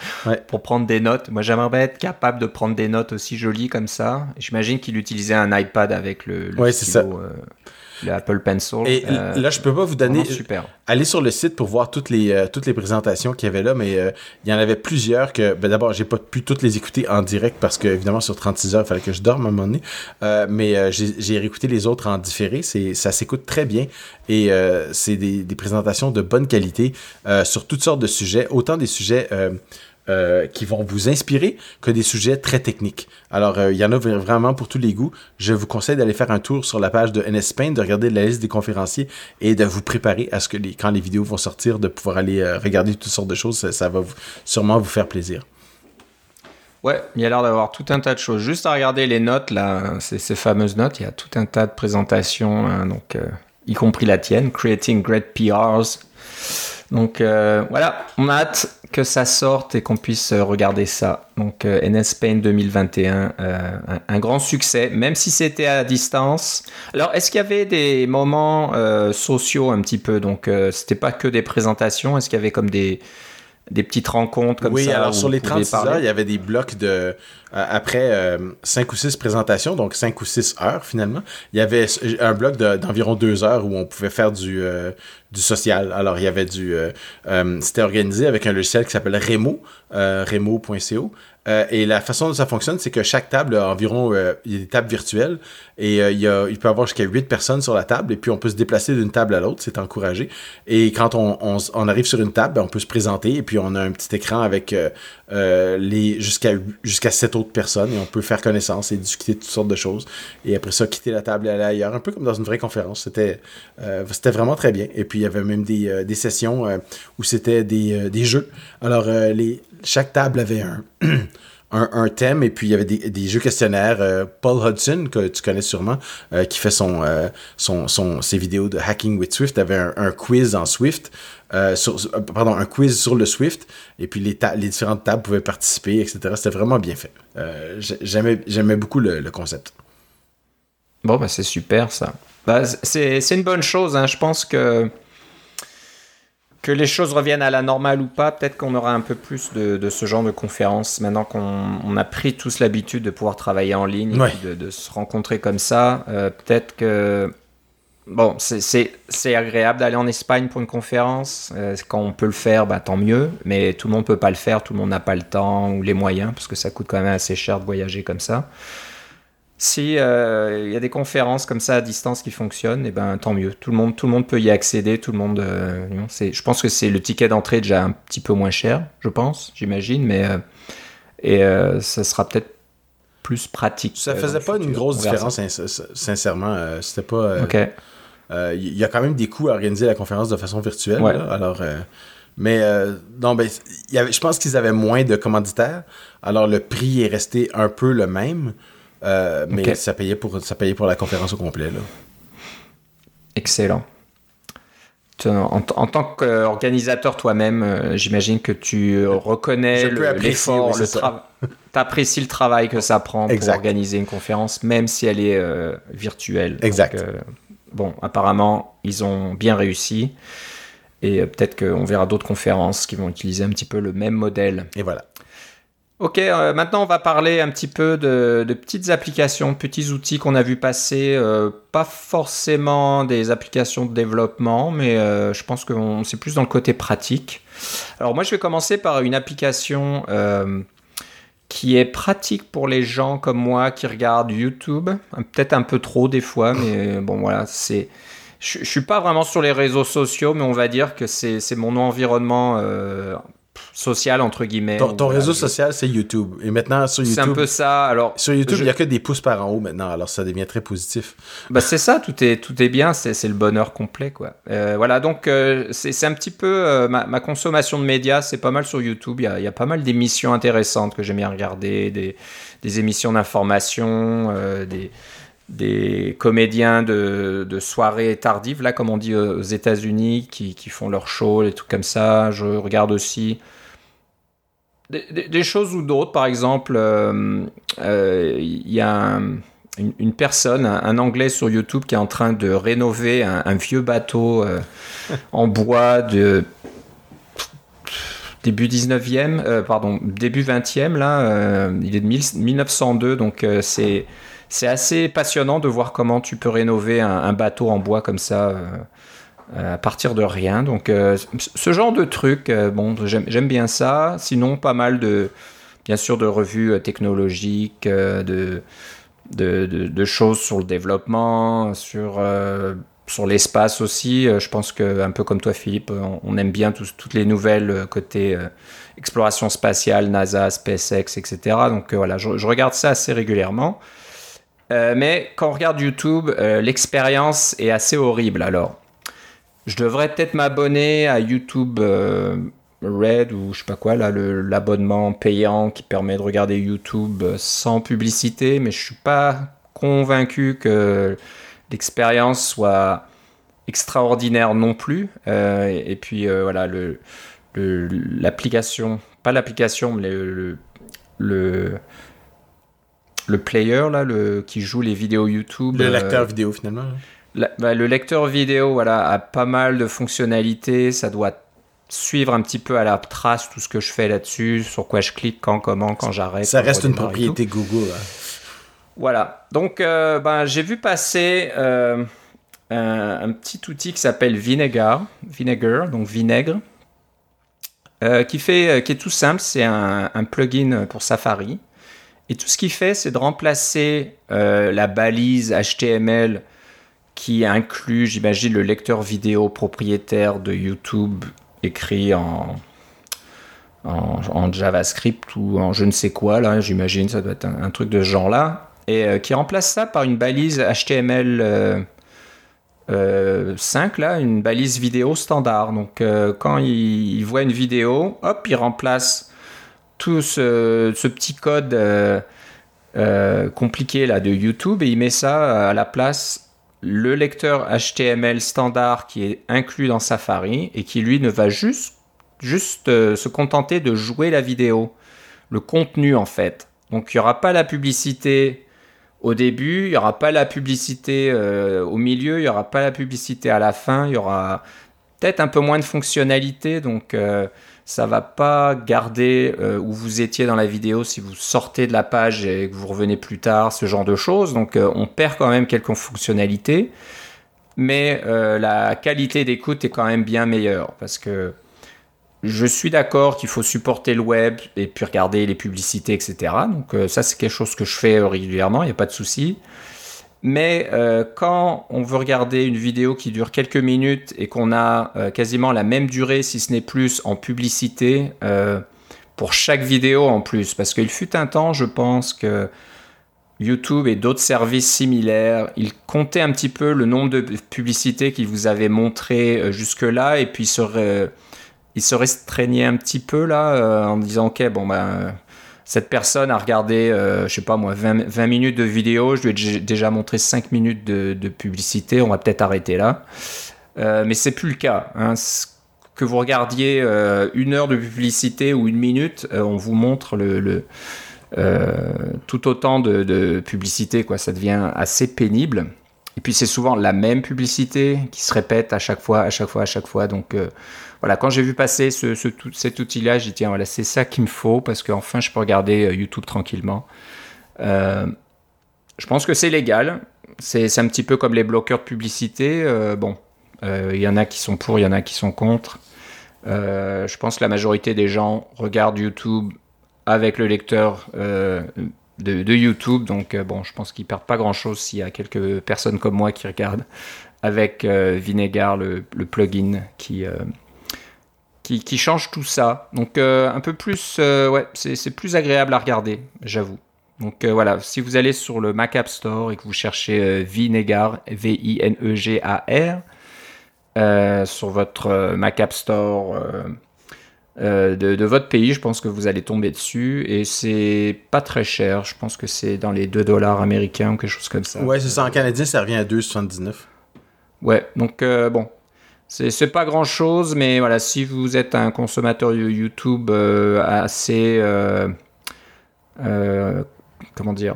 pour prendre des notes. Moi, j'aimerais être capable de prendre des notes aussi jolies comme ça. J'imagine qu'il utilisait un iPad avec le, le ouais, stylo. Ça le Apple Pencil. Et euh, là, je peux pas vous donner. Super. Allez sur le site pour voir toutes les euh, toutes les présentations qu'il y avait là, mais euh, il y en avait plusieurs que. Ben, D'abord, j'ai pas pu toutes les écouter en direct parce que évidemment sur 36 heures, il fallait que je dorme à un moment donné. mais j'ai réécouté les autres en différé. C'est ça s'écoute très bien et c'est des, des, présentations de bonne qualité sur toutes sortes de sujets, autant des sujets euh, qui vont vous inspirer que des sujets très techniques. Alors, euh, il y en a vraiment pour tous les goûts. Je vous conseille d'aller faire un tour sur la page de NS Paint, de regarder la liste des conférenciers et de vous préparer à ce que les, quand les vidéos vont sortir, de pouvoir aller euh, regarder toutes sortes de choses. Ça, va sûrement vous faire plaisir. Ouais, il y a l'air d'avoir tout un tas de choses. Juste à regarder les notes, là, ces, ces fameuses notes, il y a tout un tas de présentations. Hein, donc, y compris la tienne, Creating Great PRs. Donc euh, voilà, on a hâte que ça sorte et qu'on puisse euh, regarder ça. Donc euh, NS Paint 2021, un, grand succès, même si c'était à distance. Alors est-ce qu'il y avait des moments sociaux un petit peu? Donc c'était pas que des présentations, est-ce qu'il y avait comme des des petites rencontres comme ça. Oui, alors sur les 36 heures, il y avait des blocs de. Euh, après 5 euh, ou 6 présentations, donc 5 ou 6 heures finalement, il y avait un bloc d'environ 2 heures où on pouvait faire du, euh, du social. Alors il y avait du. C'était organisé avec un logiciel qui s'appelle Remo, remo.co. Euh, et la façon dont ça fonctionne, c'est que chaque table a environ, euh, il y a des tables virtuelles et euh, il, peut y avoir jusqu'à 8 personnes sur la table et puis on peut se déplacer d'une table à l'autre, c'est encouragé. Et quand on, arrive sur une table, ben, on peut se présenter et puis on a un petit écran avec les jusqu'à jusqu'à 7 autres personnes et on peut faire connaissance et discuter de toutes sortes de choses. Et après ça, quitter la table et aller ailleurs, un peu comme dans une vraie conférence. C'était c'était vraiment très bien. Et puis il y avait même des, des sessions où c'était des, des jeux. Alors les chaque table avait un, un, thème et puis il y avait des, jeux questionnaires. Euh, Paul Hudson, que tu connais sûrement, euh, qui fait euh, son, son, ses vidéos de Hacking with Swift, avait un, quiz en Swift. sur, pardon, un quiz sur le Swift, et puis les, les différentes tables pouvaient participer, etc. C'était vraiment bien fait. J'aimais beaucoup le, concept. Bon, bah, c'est super ça. Bah, c'est une bonne chose. Hein. Je pense que que les choses reviennent à la normale ou pas, peut-être qu'on aura un peu plus de, ce genre de conférences maintenant qu'on a pris tous l'habitude de pouvoir travailler en ligne, et de, se rencontrer comme ça. Euh, peut-être que bon, c'est agréable d'aller en Espagne pour une conférence. Euh, quand on peut le faire, bah, tant mieux. Mais tout le monde peut pas le faire, tout le monde n'a pas le temps ou les moyens parce que ça coûte quand même assez cher de voyager comme ça. Si euh, il y a des conférences comme ça à distance qui fonctionnent, et eh ben tant mieux. Tout le monde, tout le monde peut y accéder. Tout le monde. Euh, c'est, je pense que c'est le ticket d'entrée déjà un petit peu moins cher, je pense, j'imagine, mais euh, et ça sera peut-être plus pratique. Ça faisait pas une grosse différence, sincèrement. c'était pas. ok. Il y a quand même des coûts à organiser la conférence de façon virtuelle. alors. Mais non, ben, y avait, je pense qu'ils avaient moins de commanditaires. Alors le prix est resté un peu le même. Euh, mais ça, payait pour, ça payait pour la conférence au complet. Là. Excellent. En, tant qu'organisateur toi-même, euh, j'imagine que tu reconnais l'effort, le, travail. apprécies le travail que ça prend pour organiser une conférence, même si elle est euh, virtuelle. Exact. bon, apparemment, ils ont bien réussi. Et peut-être qu'on verra d'autres conférences qui vont utiliser un petit peu le même modèle. Et voilà. Ok, euh, maintenant on va parler un petit peu de, petites applications, petits outils qu'on a vu passer, euh, pas forcément des applications de développement, mais euh, je pense que c'est plus dans le côté pratique. Alors moi je vais commencer par une application qui est pratique pour les gens comme moi qui regardent YouTube, peut-être un peu trop des fois, mais bon voilà, c'est... Je, je suis pas vraiment sur les réseaux sociaux, mais on va dire que c'est mon environnement social entre guillemets. Ton, réseau social c'est YouTube et maintenant sur YouTube. C'est un peu ça. Alors sur YouTube il n'y a que des pouces par en haut maintenant alors ça devient très positif. Bah c'est ça tout est tout est bien c'est le bonheur complet quoi. Euh, voilà donc euh, c'est un petit peu euh, ma, consommation de médias c'est pas mal sur YouTube il y a, y a, pas mal d'émissions intéressantes que j'aime bien regarder des, des émissions d'information des des comédiens de, de soirées tardives, là, comme on dit aux États-Unis, qui, qui, font leur show, et tout comme ça. Je regarde aussi des, choses ou d'autres. Par exemple, euh, euh, il y a une, personne, un, Anglais sur YouTube, qui est en train de rénover un, vieux bateau euh, en bois de début 19e, pardon, début 20e, là. il est de 1902, donc c'est c'est assez passionnant de voir comment tu peux rénover un, bateau en bois comme ça euh, euh, à partir de rien. Donc, euh, ce genre de truc, bon, j'aime bien ça. Sinon, pas mal de, bien sûr, de revues technologiques, de, de, choses sur le développement, sur, sur l'espace aussi. Je pense que, un peu comme toi, Philippe, on, aime bien toutes les nouvelles côté exploration spatiale, NASA, SpaceX, etc. Donc, voilà, je regarde ça assez régulièrement. Euh, mais quand on regarde YouTube, euh, l'expérience est assez horrible. Alors, je devrais peut-être m'abonner à YouTube euh, Red ou je sais pas quoi, là, l'abonnement payant qui permet de regarder YouTube sans publicité, mais je suis pas convaincu que l'expérience soit extraordinaire non plus. et, puis voilà, l'application, pas l'application, mais le, le, player là, le, qui joue les vidéos YouTube. Le lecteur vidéo finalement. Bah, le lecteur vidéo voilà, a pas mal de fonctionnalités. Ça doit suivre un petit peu à la trace tout ce que je fais là-dessus, sur quoi je clique, quand, comment, quand j'arrête. Ça reste une propriété Google. Hein. Voilà. Donc, euh, ben, j'ai vu passer euh, un, petit outil qui s'appelle Vinegar, Vinegar, donc vinaigre, euh, qui fait, qui est tout simple. C'est un, un, plugin pour Safari. Et tout ce qu'il fait, c'est de remplacer la balise HTML qui inclut, j'imagine, le lecteur vidéo propriétaire de YouTube écrit en, JavaScript ou en je ne sais quoi, là, j'imagine, ça doit être un, truc de ce genre-là, et euh, qui remplace ça par une balise HTML 5, euh, euh, là, une balise vidéo standard. Donc, quand il, voit une vidéo, hop, il remplace tout ce, petit code compliqué là de YouTube et il met ça à la place le lecteur HTML standard qui est inclus dans Safari et qui lui ne va juste, juste euh, se contenter de jouer la vidéo, le contenu en fait. Donc il n'y aura pas la publicité au début, il n'y aura pas la publicité euh, au milieu, il n'y aura pas la publicité à la fin, il y aura peut-être un peu moins de fonctionnalités. Donc euh, ça va pas garder euh, où vous étiez dans la vidéo si vous sortez de la page et que vous revenez plus tard, ce genre de choses. Donc euh, on perd quand même quelques fonctionnalités, mais euh, la qualité d'écoute est quand même bien meilleure parce que je suis d'accord qu'il faut supporter le web et puis regarder les publicités, etc. Donc ça c'est quelque chose que je fais régulièrement, il n'y a pas de souci. Mais euh, quand on veut regarder une vidéo qui dure quelques minutes et qu'on a euh, quasiment la même durée, si ce n'est plus, en publicité, euh, pour chaque vidéo en plus, parce qu'il fut un temps, je pense que YouTube et d'autres services similaires, ils comptaient un petit peu le nombre de publicités qu'ils vous avaient montré jusque-là, et puis ils se, ils restreignaient un petit peu là, en disant, ok, bon ben cette personne a regardé, euh, je sais pas moi, 20, minutes de vidéo, je lui ai déjà montré 5 minutes de, publicité, on va peut-être arrêter là. Euh, mais c'est plus le cas. Hein. Que vous regardiez euh, une heure de publicité ou une minute, euh, on vous montre le, tout autant de, de, publicité, quoi. Ça devient assez pénible. Et puis c'est souvent la même publicité qui se répète à chaque fois, à chaque fois, à chaque fois. Donc voilà, quand j'ai vu passer ce, cet outil-là, j'ai dit tiens, voilà, c'est ça qu'il me faut parce qu'enfin je peux regarder euh, YouTube tranquillement. Euh, je pense que c'est légal. C'est un petit peu comme les bloqueurs de publicité. Euh, bon, il y en a qui sont pour, il y en a qui sont contre. je pense que la majorité des gens regardent YouTube avec le lecteur de, YouTube. Donc, bon, je pense qu'ils perdent pas grand-chose s'il y a quelques personnes comme moi qui regardent avec Vinegar, le, plugin qui qui, change tout ça. Donc euh, un peu plus, euh, ouais, c'est plus agréable à regarder, j'avoue. Donc euh, voilà, si vous allez sur le Mac App Store et que vous cherchez Vinegar, V-I-N-E-G-A-R, sur votre Mac App Store de, votre pays, je pense que vous allez tomber dessus et c'est pas très cher. Je pense que c'est dans les 2 dollars américains ou quelque chose comme ça. Ouais, c'est ça. En canadien, ça revient à 2,79. Ouais, donc bon, c'est pas grand chose, mais voilà, si vous êtes un consommateur YouTube euh, assez. Euh, euh, comment dire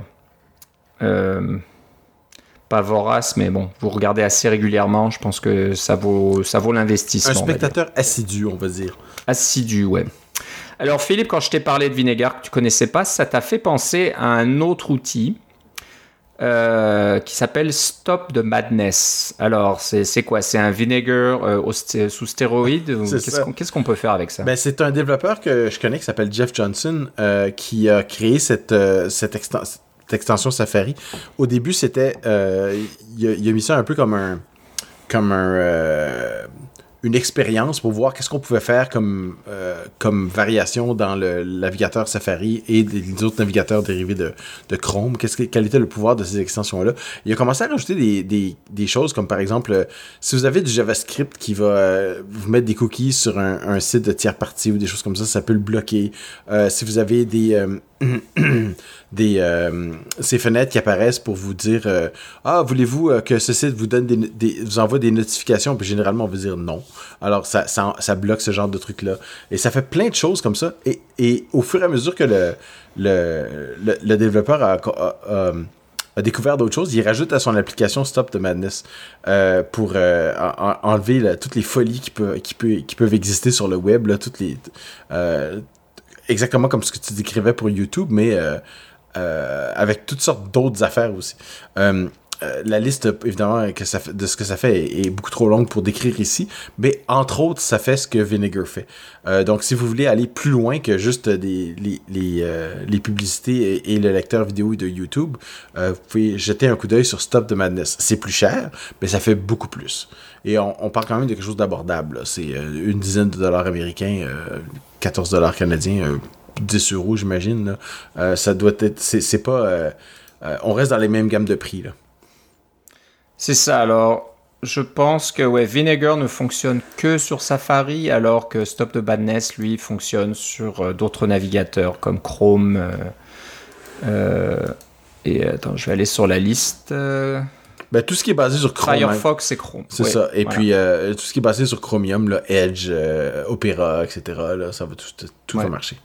Pas vorace, mais bon, vous regardez assez régulièrement, je pense que ça vaut, ça vaut l'investissement. Un spectateur assidu, on va dire. Assidu, ouais. Alors, Philippe, quand je t'ai parlé de Vinegar que tu connaissais pas, ça t'a fait penser à un autre outil euh, qui s'appelle Stop the Madness. Alors, c'est quoi? C'est un vinegar euh, sous stéroïdes Qu'est-ce qu'on peut faire avec ça? Ben, C'est un développeur que je connais qui s'appelle Jeff Johnson euh, qui a créé cette, cette, extension Safari. Au début, c'était. Il, il, a mis ça un peu comme un. Comme un une expérience pour voir qu'est-ce qu'on pouvait faire comme, euh, comme variation dans le navigateur Safari et les autres navigateurs dérivés de, Chrome. Qu'est-ce que, quel était le pouvoir de ces extensions-là? Il a commencé à rajouter des, choses comme par exemple, euh, si vous avez du JavaScript qui va euh, vous mettre des cookies sur un, un, site de tiers partie ou des choses comme ça, ça peut le bloquer. si vous avez des des euh, ces fenêtres qui apparaissent pour vous dire euh, ah voulez-vous que ce site vous donne des, vous envoie des notifications? Puis généralement on veut dire non. Alors ça, ça, bloque ce genre de truc là et ça fait plein de choses comme ça. Et, et au fur et à mesure que le le, le, développeur a, a, découvert d'autres choses il rajoute à son application Stop the Madness pour enlever toutes les folies qui peuvent qui, peut, qui peuvent exister sur le web toutes les exactement comme ce que tu décrivais pour YouTube, mais euh, euh, avec toutes sortes d'autres affaires aussi. Euh, la liste, évidemment, de ce que ça fait est, beaucoup trop longue pour décrire ici, mais entre autres, ça fait ce que Vinegar fait. donc, si vous voulez aller plus loin que juste les publicités et, le lecteur vidéo de YouTube, vous pouvez jeter un coup d'œil sur Stop the Madness. C'est plus cher, mais ça fait beaucoup plus. Et on, on parle quand même de quelque chose d'abordable. C'est une dizaine de dollars américains, 14 dollars canadiens, 10 euh, euros, j'imagine. Euh, ça doit être. C'est pas. Euh, on reste dans les mêmes gammes de prix. C'est ça. Alors, je pense que ouais, Vinegar ne fonctionne que sur Safari, alors que Stop the Badness, lui, fonctionne sur d'autres navigateurs comme Chrome. et attends, je vais aller sur la liste. Ben, tout ce qui est basé sur Chrome. Firefox et Chrome. C'est ça. Et puis, euh, tout ce qui est basé sur Chromium, là, Edge, euh, Opera, etc., là, ça va tout, tout va marcher.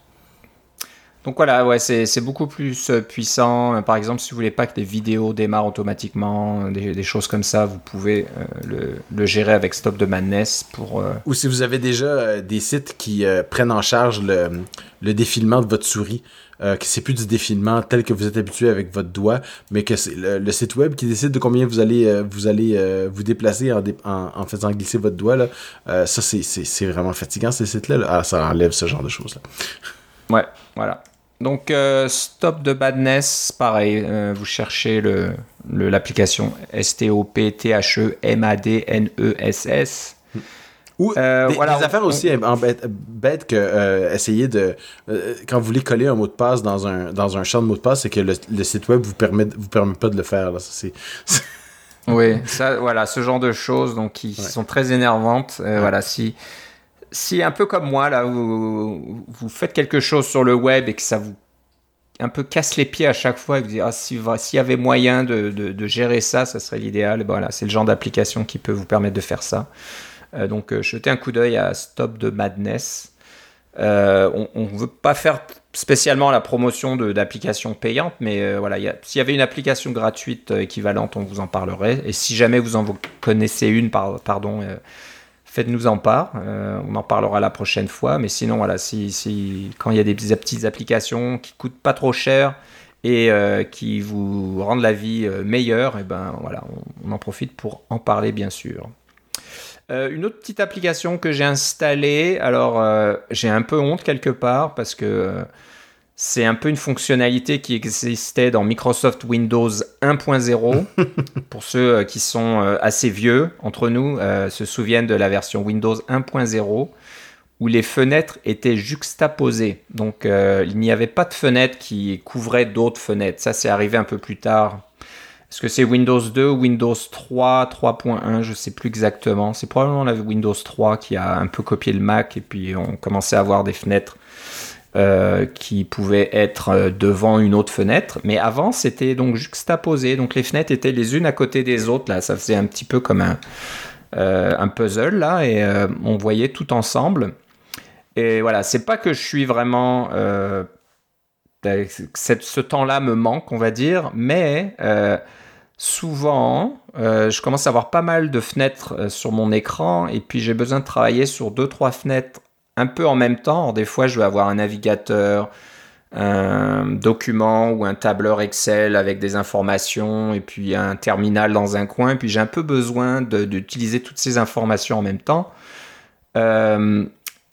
Donc voilà, ouais, c'est beaucoup plus euh, puissant. Par exemple, si vous voulez pas que des vidéos démarrent automatiquement, des, choses comme ça, vous pouvez le, le, gérer avec Stop de Madness pour. Ou si vous avez déjà des sites qui prennent en charge le, le défilement de votre souris. Euh, que c'est plus du défilement tel que vous êtes habitué avec votre doigt, mais que c'est le, site web qui décide de combien vous allez euh, vous allez euh, vous déplacer en, faisant glisser votre doigt là. ça c'est vraiment fatigant ces sites là. Ah, ça enlève ce genre de choses là. Ouais, voilà. Donc Stop de Badness, pareil, vous cherchez le l'application S T O P T H E E S S. Ou euh, des, affaires aussi bêtes, que euh, essayer de euh, quand vous voulez coller un mot de passe dans un dans un champ de mot de passe, c'est que le, site web vous permet vous permet pas de le faire. Là. c'est oui, ça, voilà, ce genre de choses donc qui sont très énervantes. Voilà, si si un peu comme moi là, vous, vous faites quelque chose sur le web et que ça vous un peu casse les pieds à chaque fois et vous dites ah, s'il y avait moyen de, de, de, gérer ça, ça serait l'idéal. Voilà, c'est le genre d'application qui peut vous permettre de faire ça. Euh, donc euh, jetez un coup d'œil à Stop de Madness. Euh, on ne veut pas faire spécialement la promotion d'applications payantes, mais voilà, s'il y avait une application gratuite équivalente, on vous en parlerait. Et si jamais vous en connaissez une, pardon, faites-nous en part. on en parlera la prochaine fois. Mais sinon, voilà, si, quand il y a des petites applications qui coûtent pas trop cher et qui vous rendent la vie meilleure, et eh ben voilà, on en profite pour en parler bien sûr. Euh, une autre petite application que j'ai installée, alors euh, j'ai un peu honte quelque part parce que euh, c'est un peu une fonctionnalité qui existait dans Microsoft Windows 1.0. Pour ceux qui sont assez vieux entre nous, se souviennent de la version Windows 1.0 où les fenêtres étaient juxtaposées. Donc il n'y avait pas de fenêtre qui couvrait d'autres fenêtres. Ça, c'est arrivé un peu plus tard est-ce que c'est Windows 2 ou Windows 3, 3.1 Je ne sais plus exactement. C'est probablement la Windows 3 qui a un peu copié le Mac et puis on commençait à avoir des fenêtres euh, qui pouvaient être euh, devant une autre fenêtre. Mais avant, c'était donc juxtaposé. Donc les fenêtres étaient les unes à côté des autres. Là, ça faisait un petit peu comme un, euh, puzzle là et on voyait tout ensemble. Et voilà, c'est pas que je suis vraiment ce temps-là me manque, on va dire, mais souvent, euh, je commence à avoir pas mal de fenêtres euh, sur mon écran et puis j'ai besoin de travailler sur deux trois fenêtres un peu en même temps. des fois, je vais avoir un navigateur, un document ou un tableur Excel avec des informations et puis un terminal dans un coin. Puis j'ai un peu besoin d'utiliser toutes ces informations en même temps.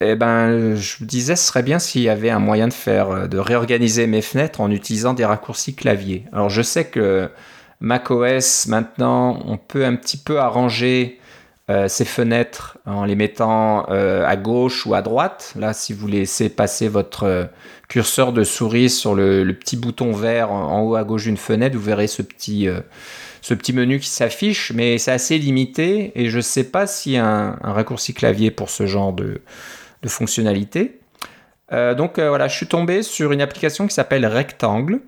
Eh ben, je me disais, ce serait bien s'il y avait un moyen de faire, euh, de réorganiser mes fenêtres en utilisant des raccourcis clavier. Alors, je sais que macOS, maintenant, on peut un petit peu arranger euh, ces fenêtres en les mettant euh, à gauche ou à droite. Là, si vous laissez passer votre curseur de souris sur le, petit bouton vert en, haut à gauche d'une fenêtre, vous verrez ce petit, menu qui s'affiche, mais c'est assez limité et je ne sais pas s'il y a un, raccourci clavier pour ce genre de, de fonctionnalités. donc voilà, je suis tombé sur une application qui s'appelle Rectangle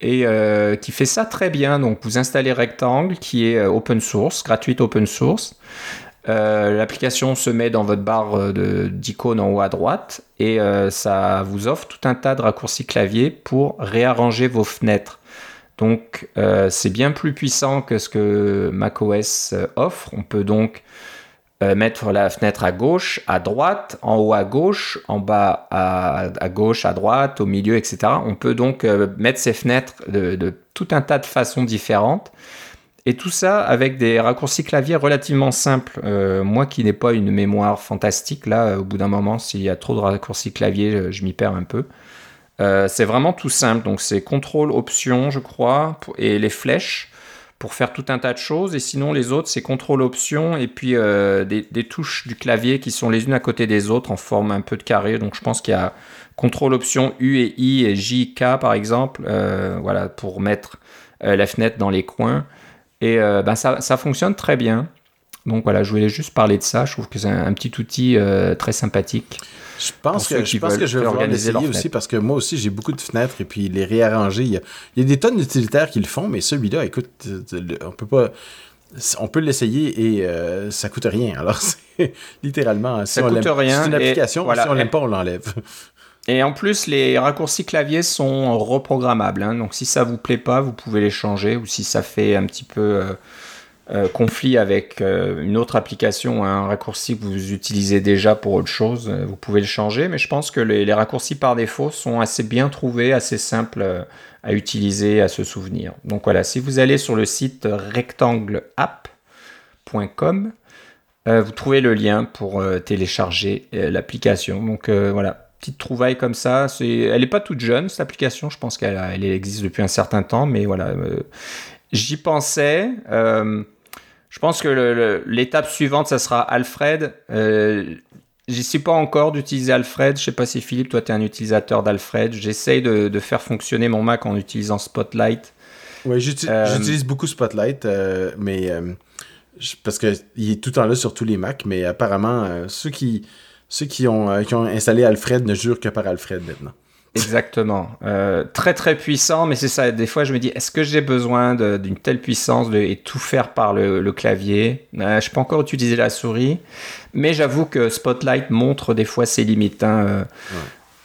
et qui fait ça très bien. Donc vous installez Rectangle qui est open source, gratuite open source. L'application se met dans votre barre d'icônes en haut à droite et ça vous offre tout un tas de raccourcis clavier pour réarranger vos fenêtres. Donc euh, c'est bien plus puissant que ce que macOS euh, offre. On peut donc euh, mettre la fenêtre à gauche, à droite, en haut à gauche, en bas à, gauche, à droite, au milieu, etc. On peut donc mettre ces fenêtres de, tout un tas de façons différentes. Et tout ça avec des raccourcis clavier relativement simples. moi qui n'ai pas une mémoire fantastique, là, au bout d'un moment, s'il y a trop de raccourcis clavier, je m'y perds un peu. Euh, c'est vraiment tout simple. Donc c'est contrôle option, je crois, et les flèches pour faire tout un tas de choses. Et sinon, les autres, c'est contrôle option et puis euh, des, touches du clavier qui sont les unes à côté des autres en forme un peu de carré. Donc je pense qu'il y a contrôle option U et I et J, K par exemple, euh, voilà, pour mettre la fenêtre dans les coins. Et ben, ça, ça, fonctionne très bien. Donc voilà, je voulais juste parler de ça. Je trouve que c'est un, petit outil très sympathique. Je pense que je pense que je vais vouloir l'essayer aussi parce que moi aussi j'ai beaucoup de fenêtres et puis les réarranger. Il y a, il y a des tonnes d'utilitaires qui le font, mais celui-là, écoute, on peut pas. On peut l'essayer et euh, ça coûte rien. Alors, c'est littéralement. Si ça coûte rien. C'est une application, si on l'aime pas, on l'enlève. Et en plus, les raccourcis clavier sont reprogrammables. Hein. donc, si ça vous plaît pas, vous pouvez les changer. Ou si ça fait un petit peu. Euh, euh, conflit avec euh, une autre application, un raccourci que vous utilisez déjà pour autre chose, euh, vous pouvez le changer. Mais je pense que les, raccourcis par défaut sont assez bien trouvés, assez simples à utiliser, à se souvenir. Donc voilà, si vous allez sur le site rectangleapp.com, vous trouvez le lien pour télécharger l'application. Donc voilà, petite trouvaille comme ça. elle n'est pas toute jeune, cette application. Je pense qu'elle elle existe depuis un certain temps, mais voilà. J'y pensais. Je pense que l'étape suivante, ça sera Alfred. Euh, suis pas encore d'utiliser Alfred. Je sais pas si Philippe, toi, tu es un utilisateur d'Alfred. J'essaye de, faire fonctionner mon Mac en utilisant Spotlight. Oui, euh, j'utilise beaucoup Spotlight, euh, mais euh, parce qu'il est tout le temps là sur tous les Macs. Mais apparemment, ceux qui ceux qui ont, qui ont installé Alfred ne jurent que par Alfred maintenant. Exactement. Euh, très très puissant, mais c'est ça. Des fois, je me dis, est-ce que j'ai besoin d'une telle puissance de, et tout faire par le, clavier? Euh, Je peux encore utiliser la souris, mais j'avoue que Spotlight montre des fois ses limites. Hein.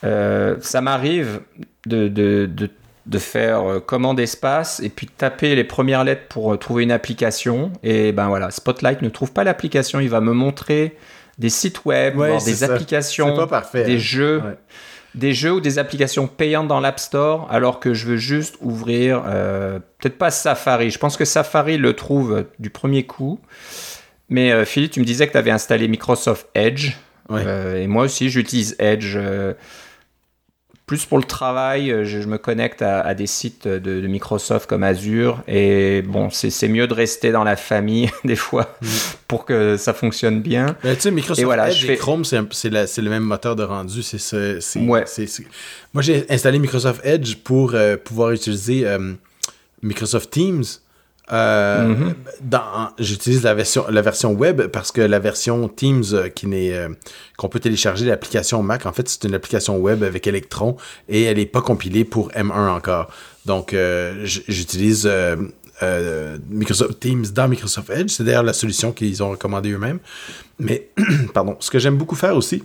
Euh, ça m'arrive de, de, de, de, faire commande espace et puis taper les premières lettres pour trouver une application. Et ben voilà, Spotlight ne trouve pas l'application. Il va me montrer des sites web, des applications, des hein. jeux des jeux ou des applications payantes dans l'App Store alors que je veux juste ouvrir, euh, peut-être pas Safari. Je pense que Safari le trouve du premier coup. Mais euh, Philippe, tu me disais que tu avais installé Microsoft Edge. Euh, et moi aussi, j'utilise Edge plus pour le travail, euh, je, me connecte à, des sites de, Microsoft comme Azure et bon, c'est mieux de rester dans la famille des fois mm. pour que ça fonctionne bien. tu sais, Microsoft Edge et Chrome, c'est le même moteur de rendu. C'est ouais. Moi, j'ai installé Microsoft Edge pour euh, pouvoir utiliser euh, Microsoft Teams euh, mhm. J'utilise la version, la version web parce que la version Teams euh, qui n'est euh, qu'on peut télécharger l'application Mac, en fait, c'est une application web avec Electron et elle n'est pas compilée pour M1 encore. Donc, j'utilise Microsoft Teams dans Microsoft Edge. C'est d'ailleurs la solution qu'ils ont recommandée eux-mêmes. Mais, pardon, ce que j'aime beaucoup faire aussi,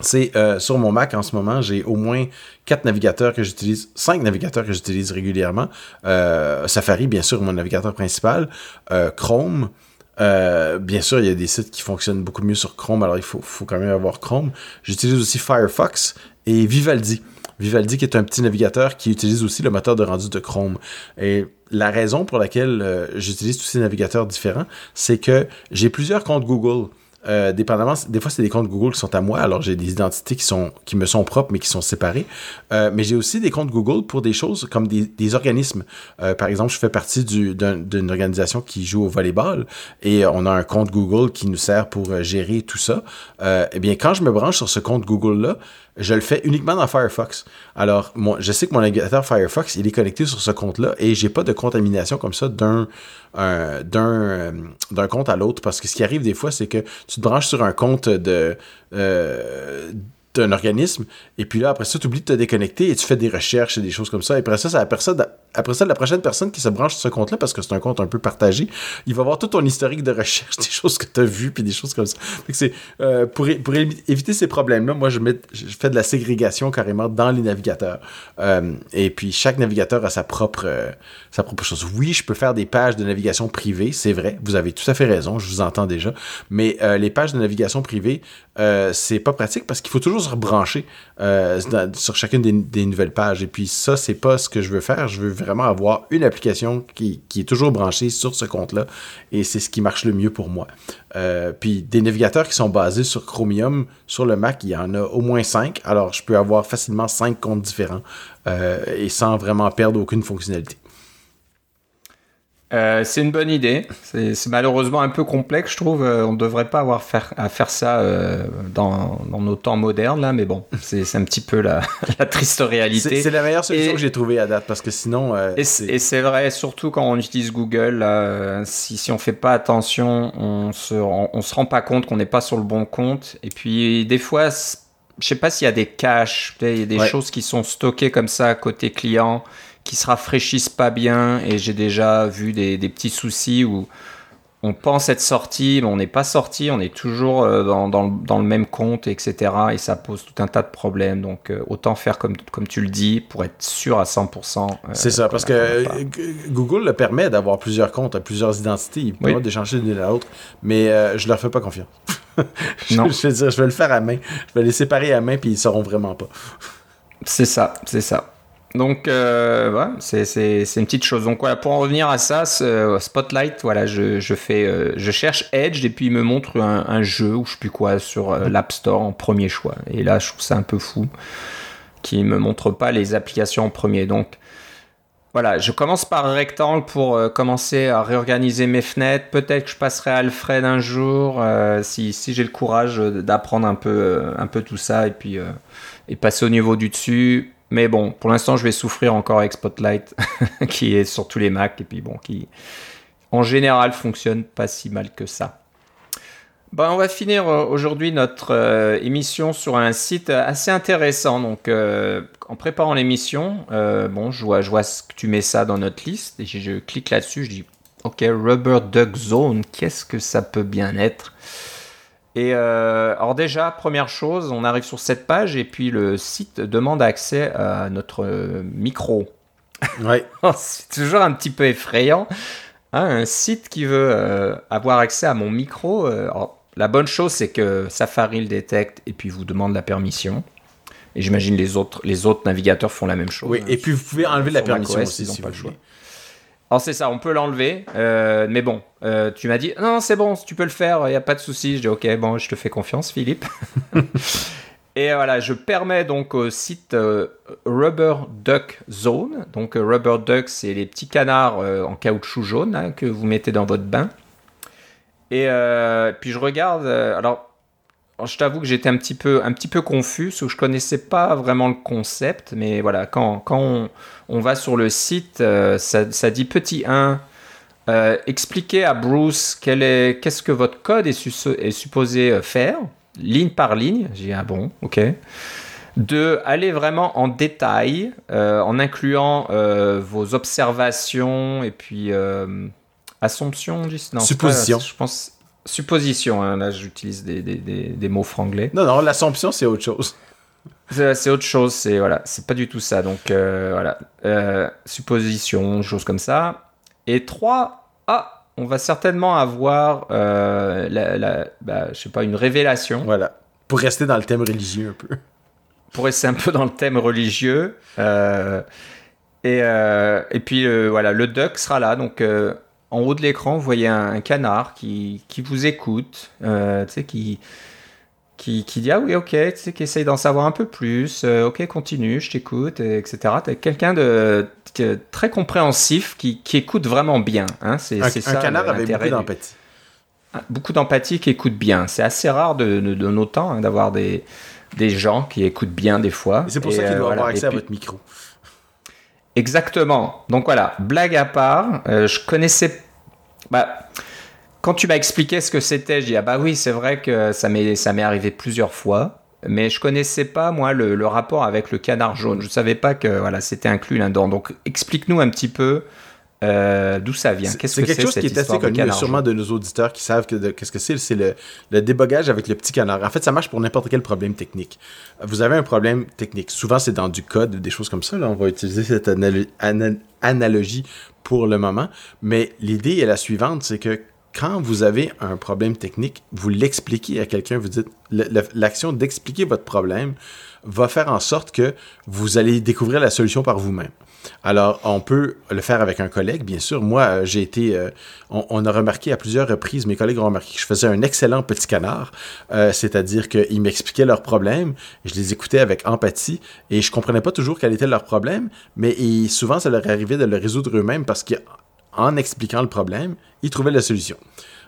c'est euh, sur mon Mac en ce moment, j'ai au moins quatre navigateurs que j'utilise, cinq navigateurs que j'utilise régulièrement. Euh, Safari, bien sûr, mon navigateur principal. Euh, Chrome. bien sûr, il y a des sites qui fonctionnent beaucoup mieux sur Chrome, alors il faut, faut quand même avoir Chrome. J'utilise aussi Firefox et Vivaldi. Vivaldi qui est un petit navigateur qui utilise aussi le moteur de rendu de Chrome. Et la raison pour laquelle j'utilise tous ces navigateurs différents, c'est que j'ai plusieurs comptes Google. Euh, dépendamment, des fois c'est des comptes Google qui sont à moi, alors j'ai des identités qui sont qui me sont propres mais qui sont séparées. Euh, mais j'ai aussi des comptes Google pour des choses comme des, organismes. Euh, par exemple, je fais partie d'une organisation qui joue au volleyball et on a un compte Google qui nous sert pour gérer tout ça. eh bien, quand je me branche sur ce compte Google là, je le fais uniquement dans Firefox. Alors, moi, je sais que mon navigateur Firefox, il est connecté sur ce compte-là et j'ai pas de contamination comme ça d'un euh, d'un compte à l'autre parce que ce qui arrive des fois, c'est que tu te branches sur un compte de euh, d'un organisme. Et puis là, après ça, tu oublies de te déconnecter et tu fais des recherches et des choses comme ça. Et après ça, ça la après ça, la prochaine personne qui se branche sur ce compte-là, parce que c'est un compte un peu partagé, il va voir tout ton historique de recherche, des choses que tu as vues, puis des choses comme ça. c'est, euh, pour, éviter ces problèmes-là, moi, je, mets, je fais de la ségrégation carrément dans les navigateurs. Euh, et puis, chaque navigateur a sa propre, euh, sa propre chose. Oui, je peux faire des pages de navigation privées, c'est vrai, vous avez tout à fait raison, je vous entends déjà. Mais les pages de navigation privée, c'est pas pratique parce qu'il faut toujours se rebrancher sur chacune des, nouvelles pages. Et puis, ça, c'est pas ce que je veux faire. Je veux vraiment avoir une application qui, qui est toujours branchée sur ce compte-là et c'est ce qui marche le mieux pour moi. Euh, puis des navigateurs qui sont basés sur Chromium sur le Mac, il y en a au moins cinq. Alors je peux avoir facilement cinq comptes différents euh, et sans vraiment perdre aucune fonctionnalité. Euh, c'est une bonne idée. C'est malheureusement un peu complexe, je trouve. Euh, on ne devrait pas avoir faire, à faire ça euh, dans, nos temps modernes, là, mais bon, c'est un petit peu la, triste réalité. C'est la meilleure solution que j'ai trouvée à date, parce que sinon... et c'est vrai, surtout quand on utilise Google, si, si on fait pas attention, on se, on, se rend pas compte qu'on n'est pas sur le bon compte. Et puis, des fois, je sais pas s'il y a des caches, il y a des choses qui sont stockées comme ça côté client qui se rafraîchissent pas bien et j'ai déjà vu des, petits soucis où on pense être sorti, mais on n'est pas sorti, on est toujours euh, dans, dans, le même compte, etc. Et ça pose tout un tas de problèmes. Donc euh, autant faire comme, comme tu le dis pour être sûr à 100%. Euh, c'est ça, parce que Google le permet d'avoir plusieurs comptes, plusieurs identités. Il peut d'échanger d'une à l'autre, mais je leur fais pas confiance. je, non. Je, je vais le faire à main. Je vais les séparer à main, puis ils sauront vraiment pas. C'est ça, c'est ça. Donc, euh, c'est une petite chose. Donc, voilà, pour en revenir à ça, ce Spotlight, voilà, je, fais, euh, je cherche Edge et puis il me montre un, jeu ou je sais plus quoi sur euh, l'App Store en premier choix. Et là, je trouve ça un peu fou qu'il me montre pas les applications en premier. Donc, voilà, je commence par rectangle pour commencer à réorganiser mes fenêtres. Peut-être que je passerai à Alfred un jour si, si j'ai le courage d'apprendre un peu, un peu tout ça et puis et passer au niveau du dessus mais bon, pour l'instant, je vais souffrir encore avec Spotlight, qui est sur tous les Macs, et puis bon, qui en général fonctionne pas si mal que ça. Bon, on va finir euh, aujourd'hui notre euh, émission sur un site assez intéressant. Donc, euh, en préparant l'émission, bon, je vois, je vois que tu mets ça dans notre liste, et je clique là-dessus, je dis, ok, Rubber Duck Zone, qu'est-ce que ça peut bien être? Et euh, alors déjà, première chose, on arrive sur cette page et puis le site demande accès à notre micro. Ouais. C'est toujours un petit peu effrayant. Hein, un site qui veut euh, avoir accès à mon micro. Euh, la bonne chose, c'est que Safari le détecte et puis vous demande la permission. Et j'imagine les autres, les autres navigateurs font la même chose. Oui, et puis vous pouvez enlever la permission aussi, si pas le choix. Alors c'est ça, on peut l'enlever, euh, mais bon, euh, tu m'as dit non, c'est bon, tu peux le faire, il n'y a pas de souci. Je dis ok, bon, je te fais confiance, Philippe. Et voilà, je permets donc au site euh, Rubber Duck Zone. Donc Rubber Duck, c'est les petits canards en caoutchouc jaune hein, que vous mettez dans votre bain. Et puis je regarde, alors je t'avoue que j'étais un petit peu, un petit peu confus, que je connaissais pas vraiment le concept, mais voilà, quand, quand on, va sur le site, euh, ça, dit petit 1, euh, expliquez à Bruce qu'est-ce que votre code est, est, supposé euh, faire, ligne par ligne. J'ai ah bon, ok. De aller vraiment en détail, en incluant vos observations et puis assumptions, non, supposition. je pense supposition, hein, là j'utilise des, des, des, mots franglais. Non, non, l'assumption c'est autre chose. C'est autre chose, c'est voilà, c'est pas du tout ça. Donc euh, voilà, euh, supposition, choses comme ça. Et trois, ah, on va certainement avoir euh, la, bah, je sais pas, une révélation. Voilà, pour rester dans le thème religieux un peu. Pour rester un peu dans le thème religieux. et, et puis voilà, le duck sera là, donc en haut de l'écran, vous voyez un, canard qui, qui, vous écoute, euh, qui, qui, qui, dit Ah oui, ok, qui essaye d'en savoir un peu plus, euh, ok, continue, je t'écoute, etc. Tu quelqu'un de, très compréhensif qui, qui, écoute vraiment bien. Hein, c'est, un, ça, un canard avec beaucoup d'empathie. Ah, beaucoup d'empathie qui écoute bien. C'est assez rare de, de, nos temps hein, d'avoir des, des gens qui écoutent bien des fois. c'est pour ça qu'il doit euh, avoir accès à votre micro. Exactement. Donc voilà, blague à part, euh, je connaissais. Bah, quand tu m'as expliqué ce que c'était, je dis ah bah oui, c'est vrai que ça m'est arrivé plusieurs fois. mais je connaissais pas moi le, rapport avec le canard jaune. Je savais pas que voilà c'était inclus là-dedans. Donc explique-nous un petit peu euh, d'où ça vient? Qu'est-ce que c'est quelque chose qui est assez connu sûrement de nos auditeurs qui savent qu'est-ce que c'est. C'est le, le, débogage avec le petit canard. En fait, ça marche pour n'importe quel problème technique. Vous avez un problème technique. Souvent, c'est dans du code, des choses comme ça. Là. On va utiliser cette analogie pour le moment. Mais l'idée est la suivante, c'est que quand vous avez un problème technique, vous l'expliquez à quelqu'un, vous dites l'action d'expliquer votre problème va faire en sorte que vous allez découvrir la solution par vous-même. Alors, on peut le faire avec un collègue, bien sûr. Moi, euh, j'ai été. Euh, on, a remarqué à plusieurs reprises, mes collègues ont remarqué que je faisais un excellent petit canard, euh, c'est-à-dire qu'ils m'expliquaient leurs problèmes, je les écoutais avec empathie et je comprenais pas toujours quel était leur problème, mais souvent, ça leur arrivait de le résoudre eux-mêmes parce qu'en expliquant le problème, ils trouvaient la solution.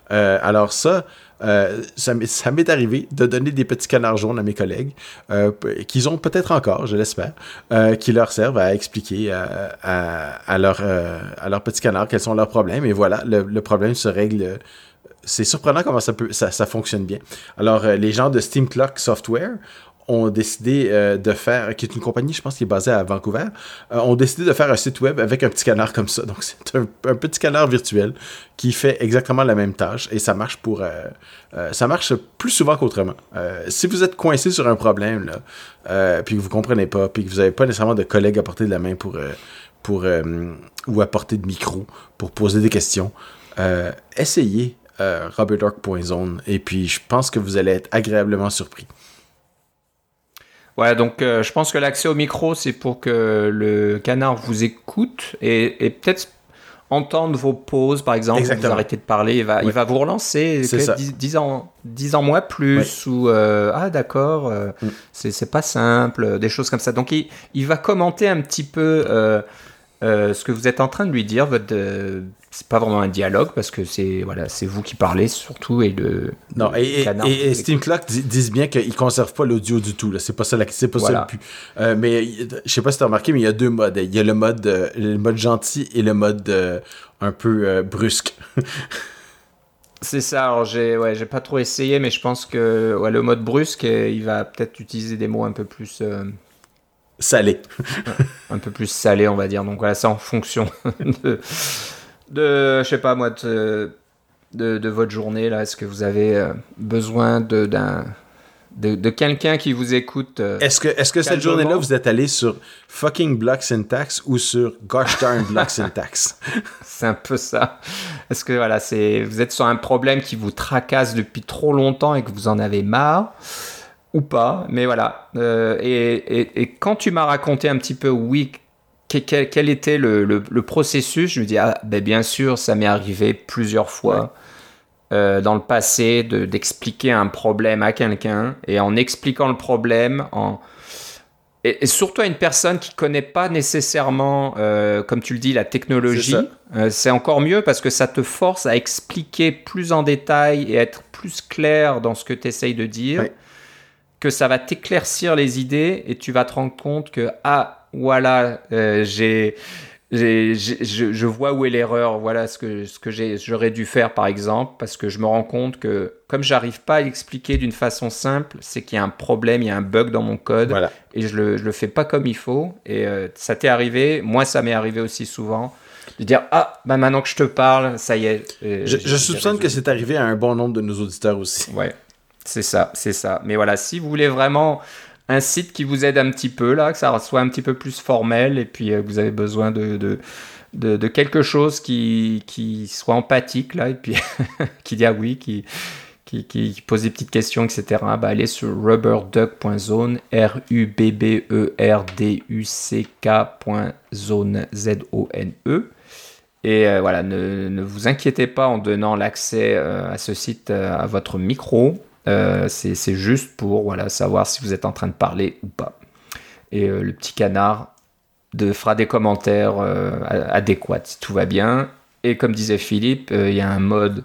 alors ça, euh, ça, m'est arrivé de donner des petits canards jaunes à mes collègues, euh, qu'ils ont peut-être encore, je l'espère, euh, qui leur servent à expliquer à, leurs petits canards quels sont leurs problèmes. Et voilà, le, problème se règle. C'est surprenant comment ça fonctionne bien. Alors, les gens de Steam Clock Software ont décidé euh, de faire, qui est une compagnie, je pense, qui est basée à Vancouver, euh, ont décidé de faire un site web avec un petit canard comme ça. Donc, c'est un, petit canard virtuel qui fait exactement la même tâche et ça marche. Euh, plus souvent qu'autrement. si vous êtes coincé sur un problème, puis que vous comprenez pas, puis que vous n'avez pas nécessairement de collègues à porter de la main pour. ou à porter de micro pour poser des questions, essayez robertdark.zone et puis je pense que vous allez être agréablement surpris. Ouais, donc euh, je pense que l'accès au micro, c'est pour que le canard vous écoute et, peut-être entendre vos pauses, par exemple, vous arrêtez de parler, il va, il va vous relancer 10, ans, 10 ans moins plus, ou euh, ah d'accord, euh, mm. c'est pas simple, des choses comme ça. Donc il, il va commenter un petit peu ce que vous êtes en train de lui dire, votre c'est pas vraiment un dialogue parce que c'est voilà, c'est vous qui parlez surtout et le non et, et, Steam Clock disent bien qu'ils conservent pas l'audio du tout là, c'est pas ça c'est pas ça le plus. Euh, mais je sais pas si tu as remarqué mais il y a deux modes, il y a le mode euh, le mode gentil et le mode euh, un peu brusque. c'est ça, alors j'ai ouais, j'ai pas trop essayé mais je pense que ouais, le mode brusque il va peut-être utiliser des mots un peu plus salés. un peu plus salés on va dire. Donc voilà, c'est en fonction de de, je sais pas moi, de, de, votre journée là Est-ce que vous avez euh, besoin de, d'un, de, quelqu'un qui vous écoute euh, Est-ce que, est-ce que cette journée-là, vous êtes allé sur fucking Block Syntax ou sur Gosh darn Block Syntax? C'est un peu ça. Est-ce que voilà, c'est, vous êtes sur un problème qui vous tracasse depuis trop longtemps et que vous en avez marre? Ou pas, mais voilà. Euh, et, et, et, quand tu m'as raconté un petit peu, oui, quel, était le, processus Je me dis, ah, ben bien sûr, ça m'est arrivé plusieurs fois euh, dans le passé d'expliquer un problème à quelqu'un et en expliquant le problème, en... Et, surtout à une personne qui connaît pas nécessairement, euh, comme tu le dis, la technologie, euh, c'est encore mieux parce que ça te force à expliquer plus en détail et être plus clair dans ce que tu essayes de dire, que ça va t'éclaircir les idées et tu vas te rendre compte que, ah, voilà, euh, j'ai, je, vois où est l'erreur, voilà ce que, ce que j'aurais dû faire par exemple, parce que je me rends compte que comme j'arrive pas à l'expliquer d'une façon simple, c'est qu'il y a un problème, il y a un bug dans mon code, et je le, je le fais pas comme il faut, et euh, ça t'est arrivé, moi ça m'est arrivé aussi souvent, de dire ah bah maintenant que je te parle, ça y est. Euh, je, je soupçonne que c'est arrivé à un bon nombre de nos auditeurs aussi. Ouais, c'est ça, c'est ça. Mais voilà, si vous voulez vraiment un site qui vous aide un petit peu là, que ça soit un petit peu plus formel et puis euh, vous avez besoin de, de, quelque chose qui, qui soit empathique là et puis qui dit ah oui, qui, qui, pose des petites questions, etc. Bah, allez sur rubberduck.zone, R-U-B-B-E-R-D-U-C-K.zone, Z-O-N-E. Et euh, voilà, ne, ne, vous inquiétez pas en donnant l'accès euh, à ce site à votre micro. Euh, c'est juste pour voilà, savoir si vous êtes en train de parler ou pas. Et euh, le petit canard fera des commentaires euh, adéquats si tout va bien. Et comme disait Philippe, il y a un mode,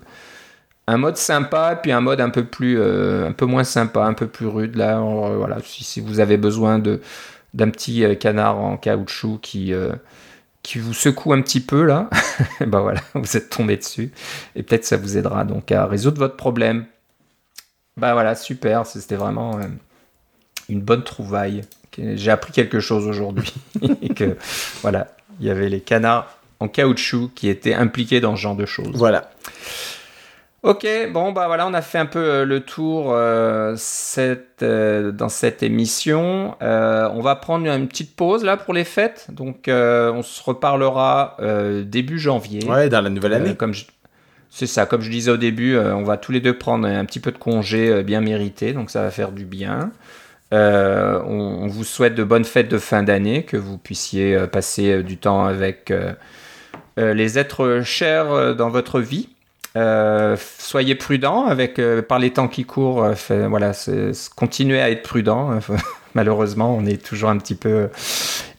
un mode sympa, puis un mode un peu, plus, un peu moins sympa, un peu plus rude. Là, voilà, si, vous avez besoin d'un petit canard en caoutchouc qui qui vous secoue un petit peu là, ben voilà, vous êtes tombé dessus et peut-être ça vous aidera donc à résoudre votre problème. Bah voilà, super, c'était vraiment, euh, une bonne trouvaille. J'ai appris quelque chose aujourd'hui. et que, voilà, il y avait les canards en caoutchouc qui étaient impliqués dans ce genre de choses. Voilà. Ok, bon bah voilà, on a fait un peu euh, le tour euh, cette, euh, dans cette émission. on va prendre une petite pause là pour les fêtes, donc on se reparlera début janvier. Ouais, dans la nouvelle année. comme c'est ça, comme je disais au début, on va tous les deux prendre un petit peu de congé bien mérité, donc ça va faire du bien. On, on, vous souhaite de bonnes fêtes de fin d'année, que vous puissiez passer du temps avec les êtres chers dans votre vie. Euh, soyez prudent avec euh, par les temps qui courent. Euh, voilà, continuez à être prudent. Malheureusement, on est toujours un petit peu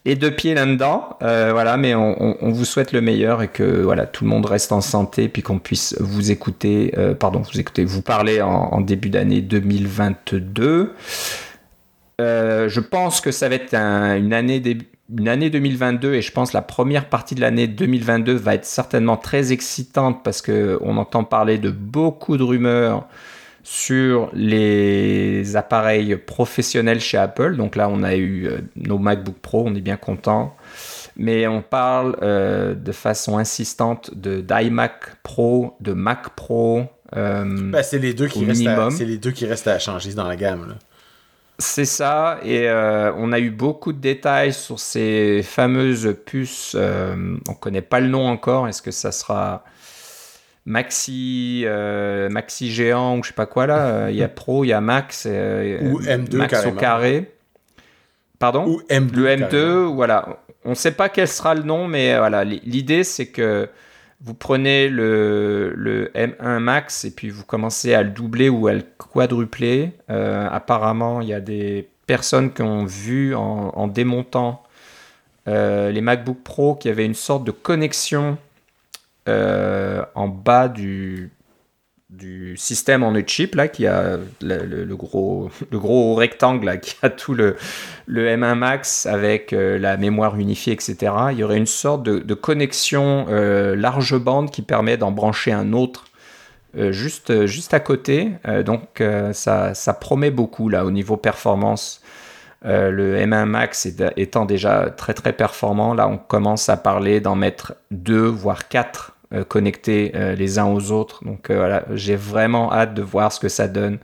et deux pieds là-dedans. voilà, mais on, vous souhaite le meilleur et que voilà tout le monde reste en santé, puis qu'on puisse vous écouter, pardon, vous écouter, vous parler en, début d'année 2022. je pense que ça va être une année début une année 2022 et je pense la première partie de l'année 2022 va être certainement très excitante parce que on entend parler de beaucoup de rumeurs sur les appareils professionnels chez Apple. Donc là, on a eu euh, nos MacBook Pro, on est bien content. Mais on parle euh, de façon insistante de d'iMac Pro, de Mac Pro. Euh, ben, c'est les deux qui restent c'est les deux qui restent à changer dans la gamme. Là. C'est ça, et euh, on a eu beaucoup de détails sur ces fameuses puces. Euh, on ne connaît pas le nom encore. Est-ce que ça sera Maxi, euh, Maxi géant ou je sais pas quoi là Il y a Pro, il y a Max, ou M2 Max au carré. Pardon Ou M2. Le M2, voilà. On ne sait pas quel sera le nom, mais voilà. L'idée c'est que vous prenez le, M1 Max et puis vous commencez à le doubler ou à le quadrupler. Euh, apparemment, il y a des personnes qui ont vu en, démontant euh, les MacBook Pro qu'il y avait une sorte de connexion euh, en bas du, du système en chip là qui a le, gros le gros rectangle qui a tout le, le M1 Max avec euh, la mémoire unifiée etc il y aurait une sorte de, connexion euh, large bande qui permet d'en brancher un autre juste à côté. Donc ça, promet beaucoup là au niveau performance. Le M1 Max étant déjà très très performant là on commence à parler d'en mettre deux voire quatre connectés euh, les uns aux autres. Donc euh, voilà, j'ai vraiment hâte de voir ce que ça donne.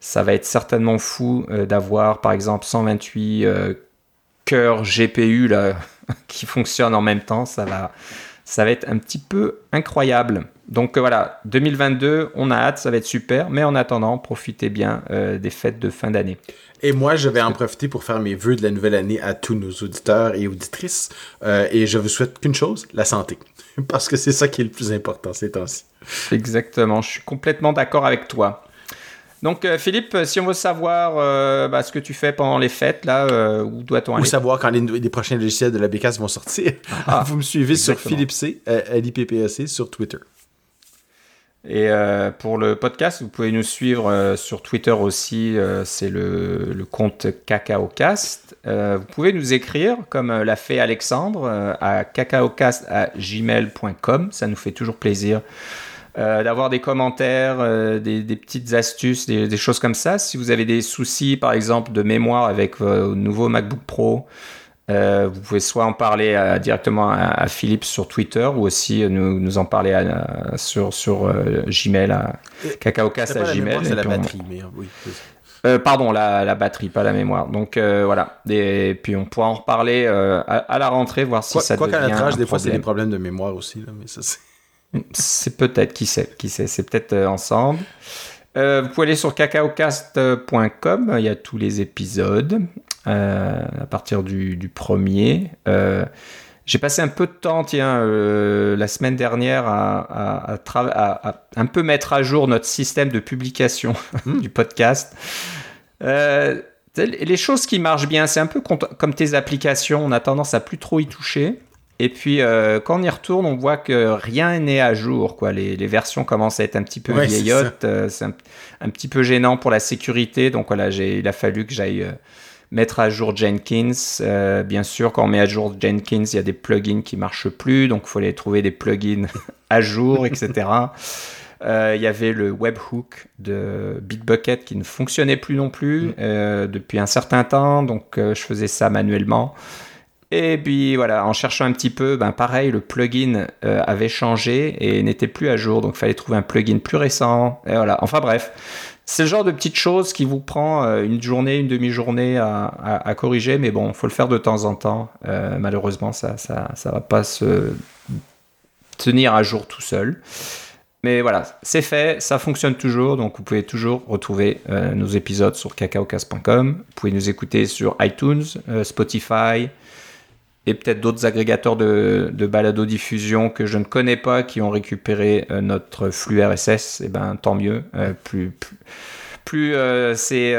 Ça va être certainement fou d'avoir par exemple 128 cœurs GPU là, qui fonctionnent en même temps. Ça va, ça va être un petit peu incroyable. Donc voilà, 2022, on a hâte, ça va être super. Mais en attendant, profitez bien des fêtes de fin d'année. Et moi, je vais en profiter pour faire mes vœux de la nouvelle année à tous nos auditeurs et auditrices. et je vous souhaite qu'une chose, la santé. Parce que c'est ça qui est le plus important ces temps-ci. Exactement, je suis complètement d'accord avec toi. Donc euh, Philippe, si on veut savoir euh, bah, ce que tu fais pendant les fêtes, là, euh, où doit-on aller? Ou savoir quand les, prochains logiciels de la BKS vont sortir. Ah, vous me suivez sur Philippe C, LIPPEC sur Twitter. Et euh, pour le podcast, vous pouvez nous suivre euh, sur Twitter aussi, euh, c'est le, le, compte CacaoCast. vous pouvez nous écrire, comme l'a fait Alexandre, à cacaocast.gmail.com. Ça nous fait toujours plaisir d'avoir des commentaires, des, petites astuces, des, des, choses comme ça. Si vous avez des soucis, par exemple, de mémoire avec vos nouveaux MacBook Pro, euh, vous pouvez soit en parler directement à, Philippe sur Twitter ou aussi nous, nous en parler sur, sur euh, Gmail, à cacaocast à Gmail. C'est la batterie, mais oui. Euh, pardon, la, la, batterie, pas la mémoire. Donc voilà. Et puis on pourra en reparler à, la rentrée, voir si ça quoi devient. Quoi des fois, c'est des problèmes de mémoire aussi. Là, mais ça, c'est... c'est peut-être, qui sait, qui sait. C'est peut-être ensemble. Vous pouvez aller sur cacaocast.com, il y a tous les épisodes. Euh, à partir du, premier. Euh, j'ai passé un peu de temps, tiens, euh, la semaine dernière, à, à, un peu mettre à jour notre système de publication hmm. du podcast. les choses qui marchent bien, c'est un peu comme tes applications, on a tendance à plus trop y toucher. Et puis, quand on y retourne, on voit que rien n'est à jour. Quoi. Les, versions commencent à être un petit peu vieillottes. C'est un, un, petit peu gênant pour la sécurité. Donc voilà, il a fallu que j'aille mettre à jour Jenkins. Euh, bien sûr, quand on met à jour Jenkins, il y a des plugins qui marchent plus, donc il faut aller trouver des plugins à jour, etc. Euh, il y avait le webhook de Bitbucket qui ne fonctionnait plus non plus mm. depuis un certain temps, donc je faisais ça manuellement. Et puis voilà, en cherchant un petit peu, ben pareil, le plugin avait changé et n'était plus à jour, donc il fallait trouver un plugin plus récent. Et voilà, enfin bref, c'est le genre de petite chose qui vous prend euh, une journée, une demi-journée à, corriger, mais bon, faut le faire de temps en temps. Euh, malheureusement, ça ça, ça va pas se tenir à jour tout seul. Mais voilà, c'est fait, ça fonctionne toujours, donc vous pouvez toujours retrouver euh, nos épisodes sur cacaocast.com. Vous pouvez nous écouter sur iTunes, Spotify, et peut-être d'autres agrégateurs de, de balado-diffusion que je ne connais pas qui ont récupéré euh, notre flux RSS, et eh ben tant mieux. Euh, plus plus, euh, c'est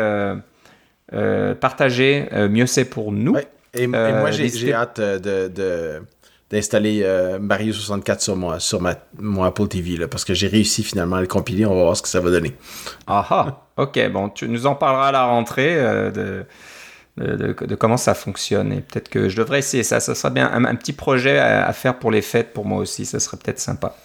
partagé, mieux c'est pour nous. Et, moi j'ai hâte de, d'installer Mario 64 sur moi sur ma, mon Apple TV là, parce que j'ai réussi finalement à le compiler. On va voir ce que ça va donner. Ah ah, ok, bon, tu nous en parleras à la rentrée de de, comment ça fonctionne. Et peut-être que je devrais essayer ça. Ça serait bien un, petit projet à, faire pour les fêtes pour moi aussi. Ça serait peut-être sympa.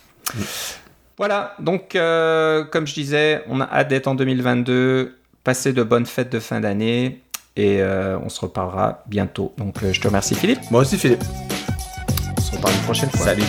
Voilà, donc euh, comme je disais, on a hâte d'être en 2022, passer de bonnes fêtes de fin d'année et euh, on se reparlera bientôt. Donc euh, je te remercie Philippe. Moi aussi Philippe. On se reparle une prochaine fois. Salut.